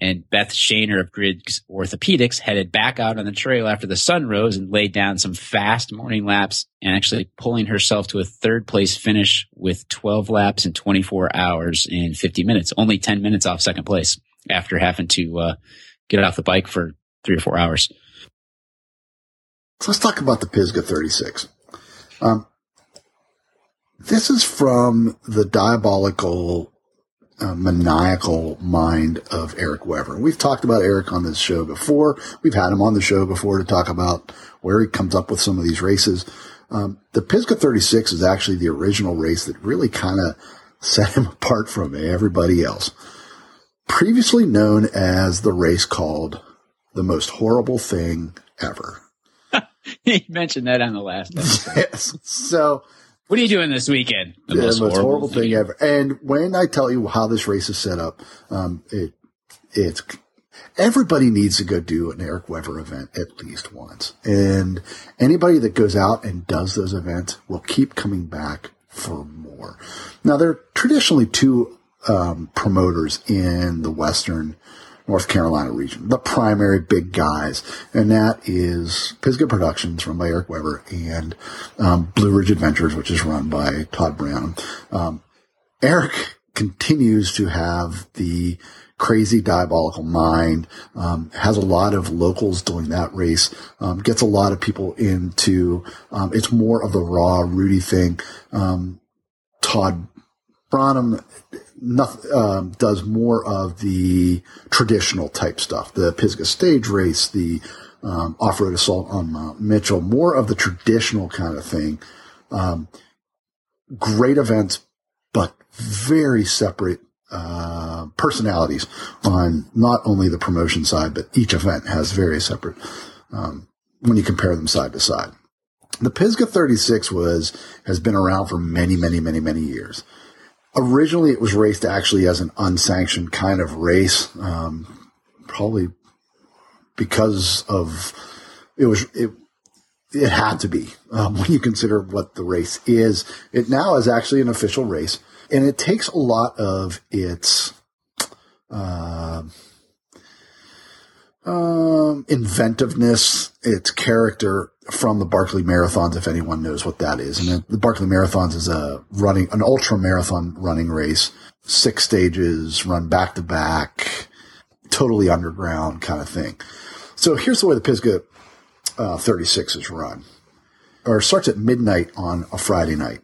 and Beth Shaner of Griggs Orthopedics headed back out on the trail after the sun rose and laid down some fast morning laps and actually pulling herself to a third place finish with 12 laps in 24 hours and 50 minutes, only 10 minutes off second place after having to uh, get off the bike for three or four hours. So let's talk about the Pisgah 36. Um, this is from the diabolical uh, maniacal mind of Eric Wever. We've talked about Eric on this show before. We've had him on the show before to talk about where he comes up with some of these races. Um, the Pisgah 36 is actually the original race that really kind of set him *laughs* apart from everybody else. Previously known as the race called the most horrible thing ever. *laughs* he mentioned that on the last episode. *laughs* yes. So what are you doing this weekend? The yeah, most, most horrible, horrible thing, thing ever. And when I tell you how this race is set up, um, it it's everybody needs to go do an Eric Wever event at least once. And anybody that goes out and does those events will keep coming back for more. Now there are traditionally two um, promoters in the Western North Carolina region, the primary big guys, and that is Pisgah Productions run by Eric Wever and um, Blue Ridge Adventures, which is run by Todd Brown. Um, Eric continues to have the crazy diabolical mind, um, has a lot of locals doing that race, um, gets a lot of people into, um, it's more of the raw Rudy thing. Um, Todd Branham nothing, um, does more of the traditional type stuff, the Pisgah stage race, the um, off-road assault on Mount Mitchell, more of the traditional kind of thing. Um, great events, but very separate uh, personalities on not only the promotion side, but each event has very separate um, when you compare them side to side. The Pisgah 36 was has been around for many, many, many, many years. Originally, it was raced actually as an unsanctioned kind of race, um, probably because of it was it it had to be um, *laughs* when you consider what the race is. It now is actually an official race, and it takes a lot of its uh, um, inventiveness, its character from the Barkley Marathons, if anyone knows what that is. And the Barkley Marathons is a running, an ultra marathon running race, six stages, run back to back, totally underground kind of thing. So here's the way the Pisgah uh, 36 is run, or starts at midnight on a Friday night,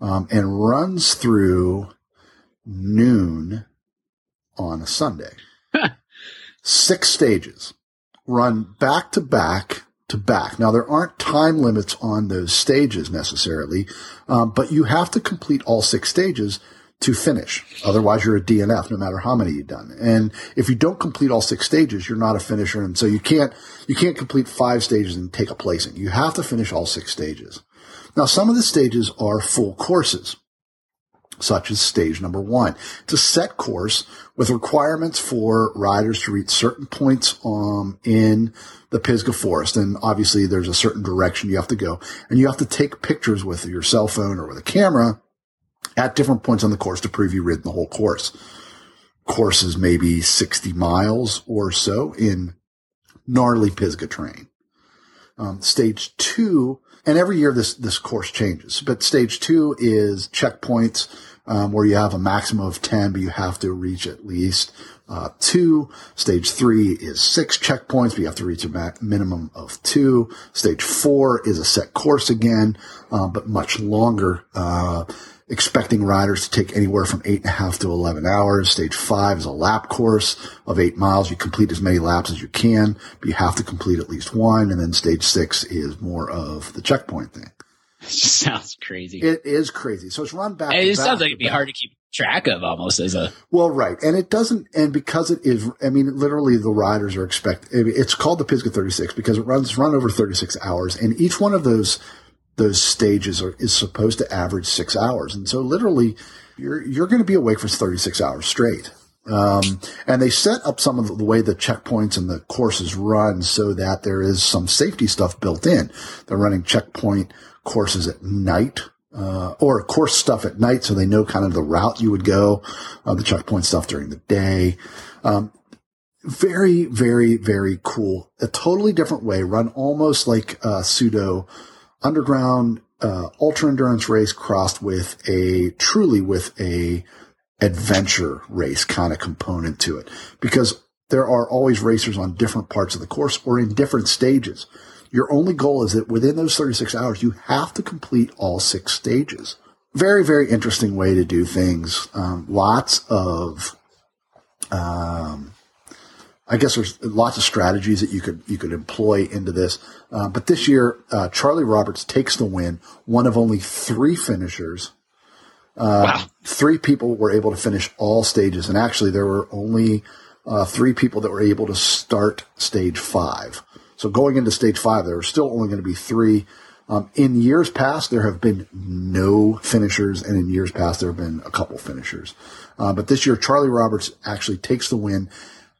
um, and runs through noon on a Sunday. *laughs* Six stages run back to back to back. Now there aren't time limits on those stages necessarily, um, but you have to complete all six stages to finish. Otherwise, you're a DNF, no matter how many you've done. And if you don't complete all six stages, you're not a finisher. And so you can't, you can't complete five stages and take a placing. You have to finish all six stages. Now, some of the stages are full courses such as stage number one. It's a set course with requirements for riders to reach certain points um, in the Pisgah Forest. And obviously there's a certain direction you have to go and you have to take pictures with your cell phone or with a camera at different points on the course to prove you've ridden the whole course. Course is maybe 60 miles or so in gnarly Pisgah terrain. Um, stage two, and every year this, this course changes, but stage two is checkpoints um, where you have a maximum of 10, but you have to reach at least uh, two. Stage three is six checkpoints, but you have to reach a ma- minimum of two. Stage four is a set course again, uh, but much longer. Uh, expecting riders to take anywhere from eight and a half to 11 hours. Stage five is a lap course of eight miles. You complete as many laps as you can, but you have to complete at least one. And then stage six is more of the checkpoint thing. It *laughs* just sounds crazy. It is crazy. So it's run back. it back sounds like it'd be back. hard to keep track of almost as a Well, right. And it doesn't, and because it is, I mean, literally the riders are expect, it's called the Pisgah 36 because it runs, run over 36 hours and each one of those, those stages are, is supposed to average six hours. And so literally you're, you're going to be awake for 36 hours straight. Um, and they set up some of the way the checkpoints and the courses run so that there is some safety stuff built in. They're running checkpoint courses at night, uh, or course stuff at night so they know kind of the route you would go, uh, the checkpoint stuff during the day. Um, very, very, very cool. A totally different way, run almost like a pseudo underground, uh, ultra endurance race crossed with a, truly with a adventure race kind of component to it because there are always racers on different parts of the course or in different stages. Your only goal is that within those 36 hours, you have to complete all six stages. Very, very interesting way to do things. Um, lots of, um, I guess there's lots of strategies that you could you could employ into this. Uh, but this year, uh, Charlie Roberts takes the win. One of only three finishers. Uh, wow. Three people were able to finish all stages, and actually, there were only uh, three people that were able to start stage five. So going into stage five, there are still only going to be three. Um, in years past, there have been no finishers, and in years past, there have been a couple finishers. Uh, but this year, Charlie Roberts actually takes the win.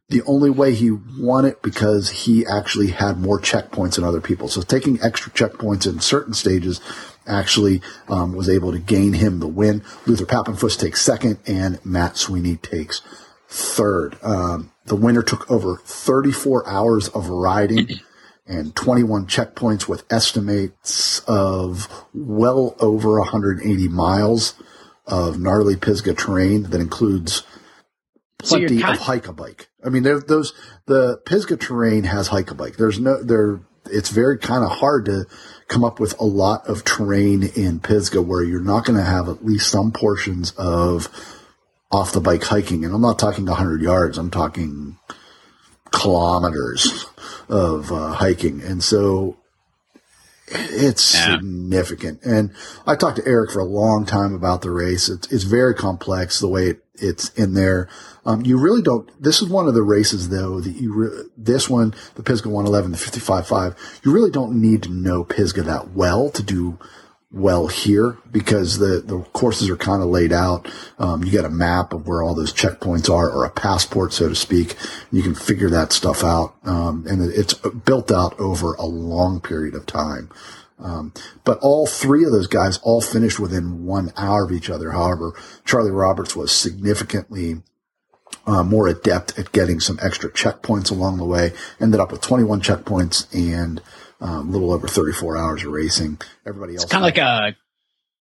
The only way he won it because he actually had more checkpoints than other people. So taking extra checkpoints in certain stages actually um, was able to gain him the win. Luther Pappenfuss takes second, and Matt Sweeney takes third. Um, the winner took over 34 hours of riding and 21 checkpoints with estimates of well over 180 miles of gnarly Pisgah terrain that includes So you're plenty of hike a bike. I mean, there, those the Pisgah terrain has hike a bike. There's no there. It's very kind of hard to come up with a lot of terrain in Pisgah where you're not going to have at least some portions of off the bike hiking. And I'm not talking 100 yards. I'm talking kilometers of uh, hiking. And so it's Yeah. significant. And I talked to Eric for a long time about the race. It's, it's very complex the way it, it's in there. Um, you really don't, this is one of the races though that you, re, this one, the Pisgah 111, the 55.5, you really don't need to know Pisgah that well to do well here because the, the courses are kind of laid out. Um, you get a map of where all those checkpoints are or a passport, so to speak. You can figure that stuff out. Um, and it's built out over a long period of time. Um, but all three of those guys all finished within one hour of each other. However, Charlie Roberts was significantly uh, more adept at getting some extra checkpoints along the way. Ended up with 21 checkpoints and um, a little over 34 hours of racing. Everybody else, It's kind of like a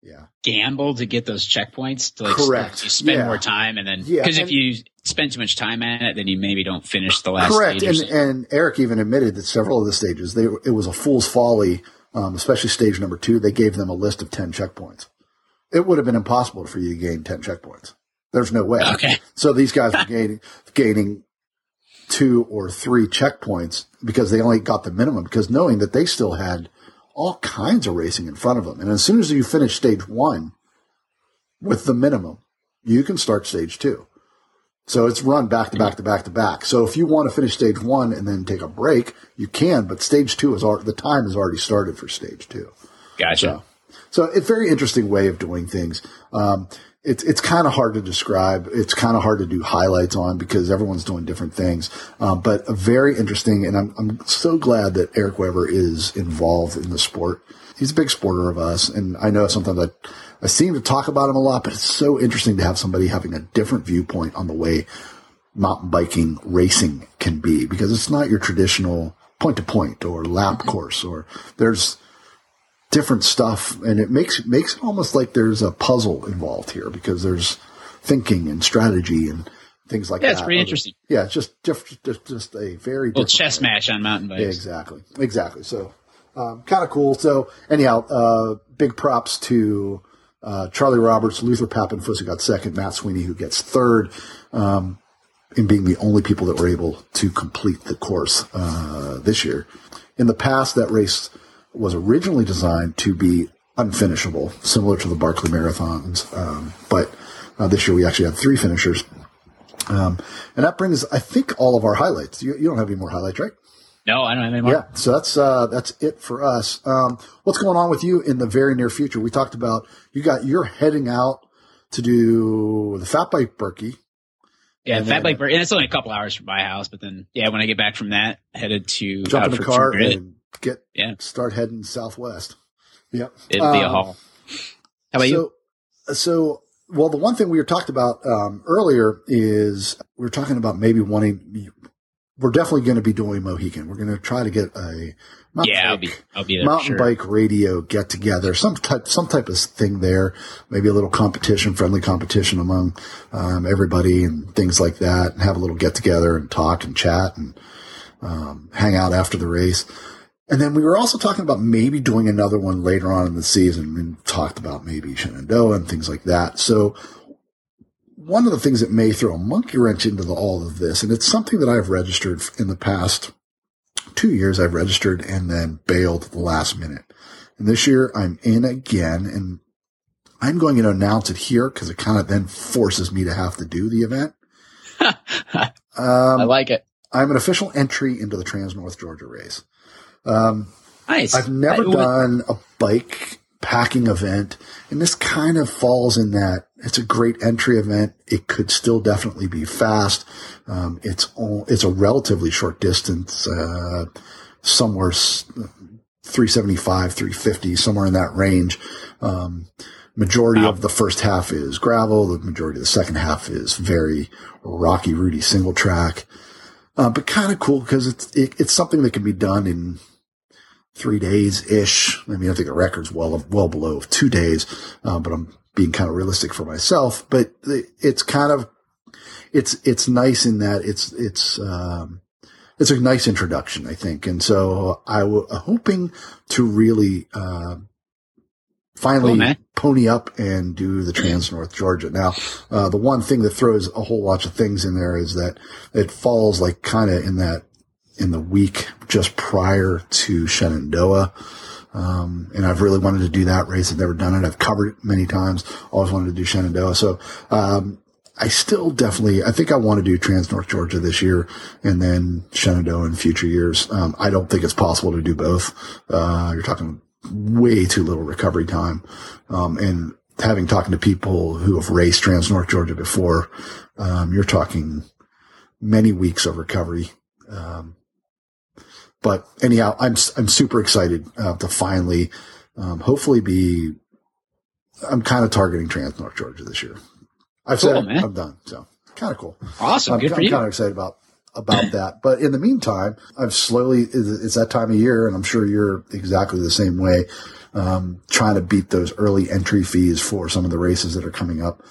yeah, gamble to get those checkpoints to like Correct. you spend Yeah. more time and then Yeah, because if you spend too much time at it then you maybe don't finish the last correct. stage And, and Eric even admitted that several of the stages, they it was a fool's folly, um, especially stage number two. They gave them a list of 10 checkpoints. It would have been impossible for you to gain 10 checkpoints. There's no way. okay So these guys were gaining gaining two or three checkpoints because they only got the minimum because knowing that they still had all kinds of racing in front of them. And as soon as you finish stage one with the minimum, you can start stage two. So it's run back to back to back to back. So if you want to finish stage one and then take a break, you can, but stage two is already, the time has already started for stage two. gotcha So it's a very interesting way of doing things. Um, it's it's kind of hard to describe. It's kind of hard to do highlights on because everyone's doing different things. Um, but a very interesting, and I'm I'm so glad that Eric Wever is involved in the sport. He's a big supporter of us, and I know sometimes I I seem to talk about him a lot, but it's so interesting to have somebody having a different viewpoint on the way mountain biking racing can be because it's not your traditional point to point or lap course or there's different stuff and it makes makes it almost like there's a puzzle involved here because there's thinking and strategy and things like that. yeah that. it's pretty interesting Yeah, it's just just just, just a very different chess match on mountain bikes Yeah, exactly, exactly. So, um, kind of cool. So, anyhow, uh, big props to uh, Charlie Roberts, Luther Pappenfuss, who got second, Matt Sweeney, who gets third, um, in being the only people that were able to complete the course uh, this year. In the past, that race was originally designed to be unfinishable, similar to the Barkley Marathons, um, but uh, this year we actually had three finishers. Um, and that brings, I think, all of our highlights. You, you don't have any more highlights, right? no i don't have any more Yeah, so that's uh, that's it for us. Um, what's going on with you in the very near future? We talked about you got you're heading out to do the Fat Bike Birkie. Yeah, And Fat then- Bike. And it's only a couple hours from my house, but then yeah, when I get back from that, headed to Jump in the car and get Yeah. start heading southwest. Yeah, It'll be a Um, haul. How about you? so, So, well, the one thing we were talked about um, earlier is we were talking about maybe wanting. We're definitely going to be doing Mohican. We're going to try to get a mountain Yeah, I'll bike- be I'll be there mountain sure. bike radio get together, some type, some type of thing there, maybe a little competition, friendly competition among um, everybody and things like that, and have a little get together and talk and chat and um, hang out after the race. And then we were also talking about maybe doing another one later on in the season. and talked about maybe Shenandoah and things like that. So one of the things that may throw a monkey wrench into the, all of this, and it's something that I've registered in the past two years I've registered and then bailed at the last minute. And this year I'm in again and I'm going to announce it here because it kind of then forces me to have to do the event. *laughs* I Um, like it. I'm an official entry into the Trans North Georgia race. Um, Nice. I've never I- done a bike packing event, and this kind of falls in that it's a great entry event. It could still definitely be fast. Um, it's all, it's a relatively short distance, uh, somewhere s- 375, 350, somewhere in that range. Um, majority Wow. of the first half is gravel. The majority of the second half is very rocky, rooty single track. Uh, but kind of cool because it's, it, it's something that can be done in three days ish. I mean, I think the record's well, well below two days. Uh, but I'm being kind of realistic for myself, but it's kind of, it's, it's nice in that it's, it's, um, it's a nice introduction, I think. And so I was hoping to really, uh, finally Cool, pony up and do the *clears throat* Trans North Georgia. Now, uh, the one thing that throws a whole bunch of things in there is that it falls like kind of in that, in the week just prior to Shenandoah. Um, and I've really wanted to do that race. I've never done it. I've covered it many times. Always wanted to do Shenandoah. So, um, I still definitely, I think I want to do Trans North Georgia this year and then Shenandoah in future years. Um, I don't think it's possible to do both. Uh, you're talking way too little recovery time. Um, and having talking to people who have raced Trans North Georgia before, um, you're talking many weeks of recovery. Um, but anyhow, I'm, I'm super excited, uh, to finally, um, hopefully be, I'm kind of targeting Trans North Georgia this year. I've Cool, said man. I'm done. So kind of cool. Awesome. I'm, Good for I'm you. kind of excited about about that. But in the meantime, I've slowly it's that time of year, and I'm sure you're exactly the same way. Um, trying to beat those early entry fees for some of the races that are coming up.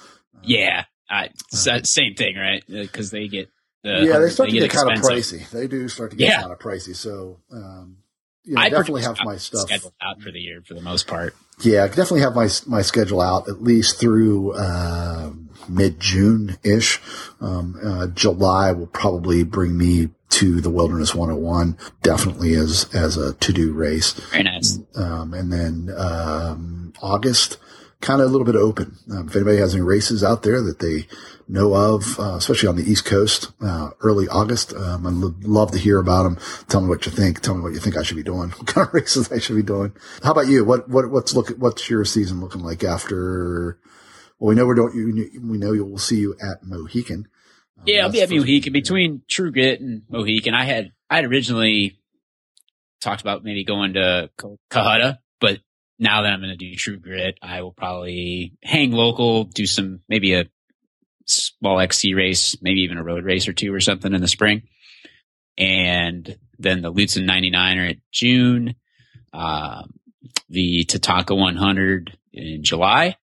Yeah. I, that same thing, right? Because they get, yeah, they start to get, kind of pricey. They do start to get Yeah. kind of pricey. So, um, you know, I definitely have my stuff. scheduled out for the year for the most part. Yeah, I definitely have my my schedule out at least through uh, mid June ish. Um, uh, July will probably bring me to the Wilderness 101, definitely as as a to do race. Very nice. Um, and then um, August, kind of a little bit open. Um, if anybody has any races out there that they know of, uh, especially on the East Coast, uh, early August, um, I'd lo- love to hear about them. Tell me what you think. Tell me what you think I should be doing. *laughs* What kind of races I should be doing. How about you? What what what's look what's your season looking like after? Well, we know we don't. You, we know you will see you at Mohican. Um, Yeah, I'll be at Mohican between True Grit and Mohican. I had I had originally talked about maybe going to Ca- Cohutta, but now that I'm going to do True Grit, I will probably hang local, do some maybe a small XC race, maybe even a road race or two or something in the spring, and then the Lutsen 99 are at June, um, the Tatanka 100 in July,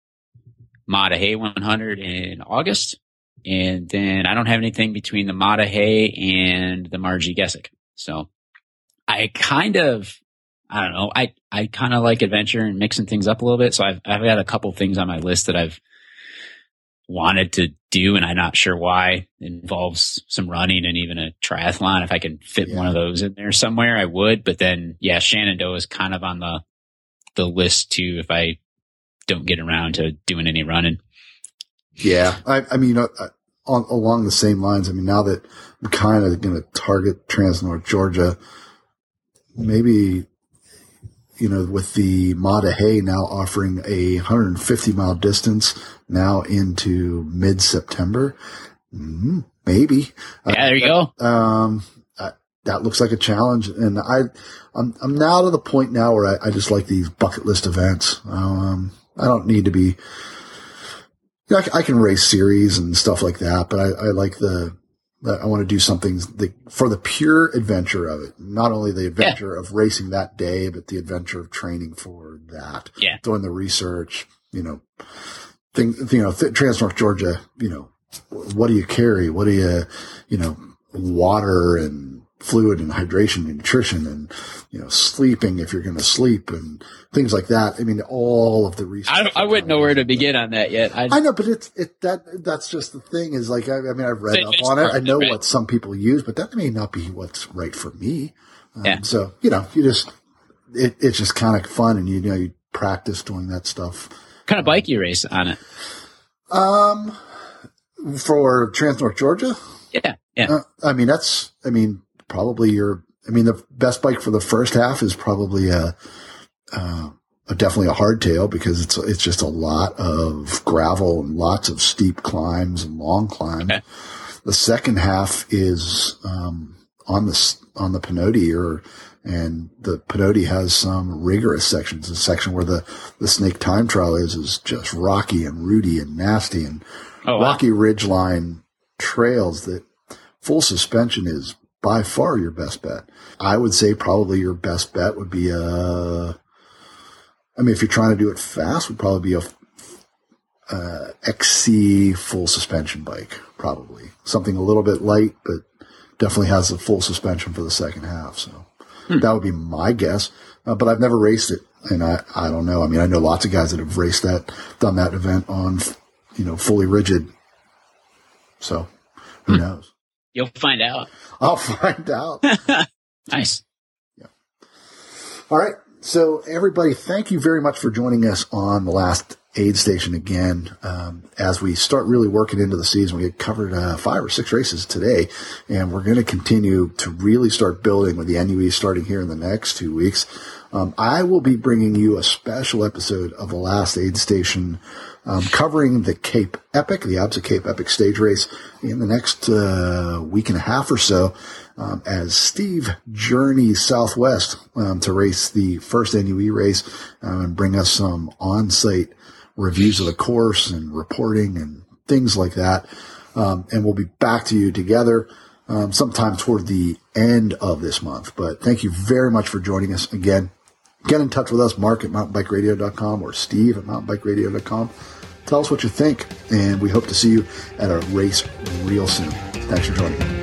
Maah Daah Hey 100 in August. And then I don't have anything between the Maah Daah Hey and the Marji Gesick. So I kind of, I don't know, I, I kind of like adventure and mixing things up a little bit. So I've, I've got a couple things on my list that I've wanted to do and I'm not sure why it involves some running and even a triathlon. If I can fit Yeah. one of those in there somewhere, I would. But then, yeah, Shenandoah is kind of on the, the list too if I don't get around to doing any running. Yeah, I, I mean, uh, uh, on, along the same lines. I mean, now that I'm kind of going to target Trans North Georgia, maybe you know, with the Maah Daah Hey now offering a 150 mile distance now into mid September, mm, maybe. Yeah, there you go. Um, uh, that looks like a challenge, and I, I'm I'm now to the point now where I, I just like these bucket list events. Um, I don't need to be. You know, I, I can race series and stuff like that, but I, I like the. That I want to do something the, for the pure adventure of it. Not only the adventure of racing that day, but the adventure of training for that. Yeah. Doing the research, you know, thing, you know, th- Trans North Georgia, you know, what do you carry? What do you, you know, water and fluid and hydration and nutrition and, you know, sleeping if you're going to sleep and things like that. I mean, all of the research. I, I wouldn't know where to begin on that yet. I, I know, but it's it that that's just the thing is like I, I mean I've read up on it. I know what some people use, but that may not be what's right for me. Um, Yeah. So you know, you just it, it's just kind of fun, and you, know you practice doing that stuff. kind of bike you race on it. Um, for Trans North Georgia, Yeah. Yeah. uh, I mean that's I mean probably your I mean the best bike for the first half is probably a. Uh, a- definitely a hardtail because it's it's just a lot of gravel and lots of steep climbs and long climbs. Okay. The second half is um, on the on the Pinhoti or and the Pinhoti has some rigorous sections. The section where the the snake time trial is is just rocky and rooty and nasty and oh, wow. rocky ridgeline trails that full suspension is by far your best bet. I would say probably your best bet would be a. I mean, if you're trying to do it fast, would probably be a uh, XC full suspension bike, probably something a little bit light, but definitely has a full suspension for the second half. So hmm. that would be my guess. Uh, but I've never raced it, and I I don't know. I mean, I know lots of guys that have raced that, done that event on, you know, fully rigid. So who hmm. knows? You'll find out. *laughs* I'll find out. *laughs* nice. Yeah. All right. So everybody, thank you very much for joining us on the last aid station again. Um, as we start really working into the season, we covered uh, five or six races today, and we're going to continue to really start building with the NUE starting here in the next two weeks. Um, I will be bringing you a special episode of the last aid station um, covering the Cape Epic, the Absa Cape Epic stage race in the next uh, week and a half or so. Um, as Steve journeys southwest um, to race the first NUE race um, and bring us some on-site reviews of the course and reporting and things like that. Um, and we'll be back to you together um, sometime toward the end of this month. But thank you very much for joining us again. Get in touch with us, Mark at mountainbikeradio.com or Steve at mountainbikeradio.com. Tell us what you think, and we hope to see you at our race real soon. Thanks for joining.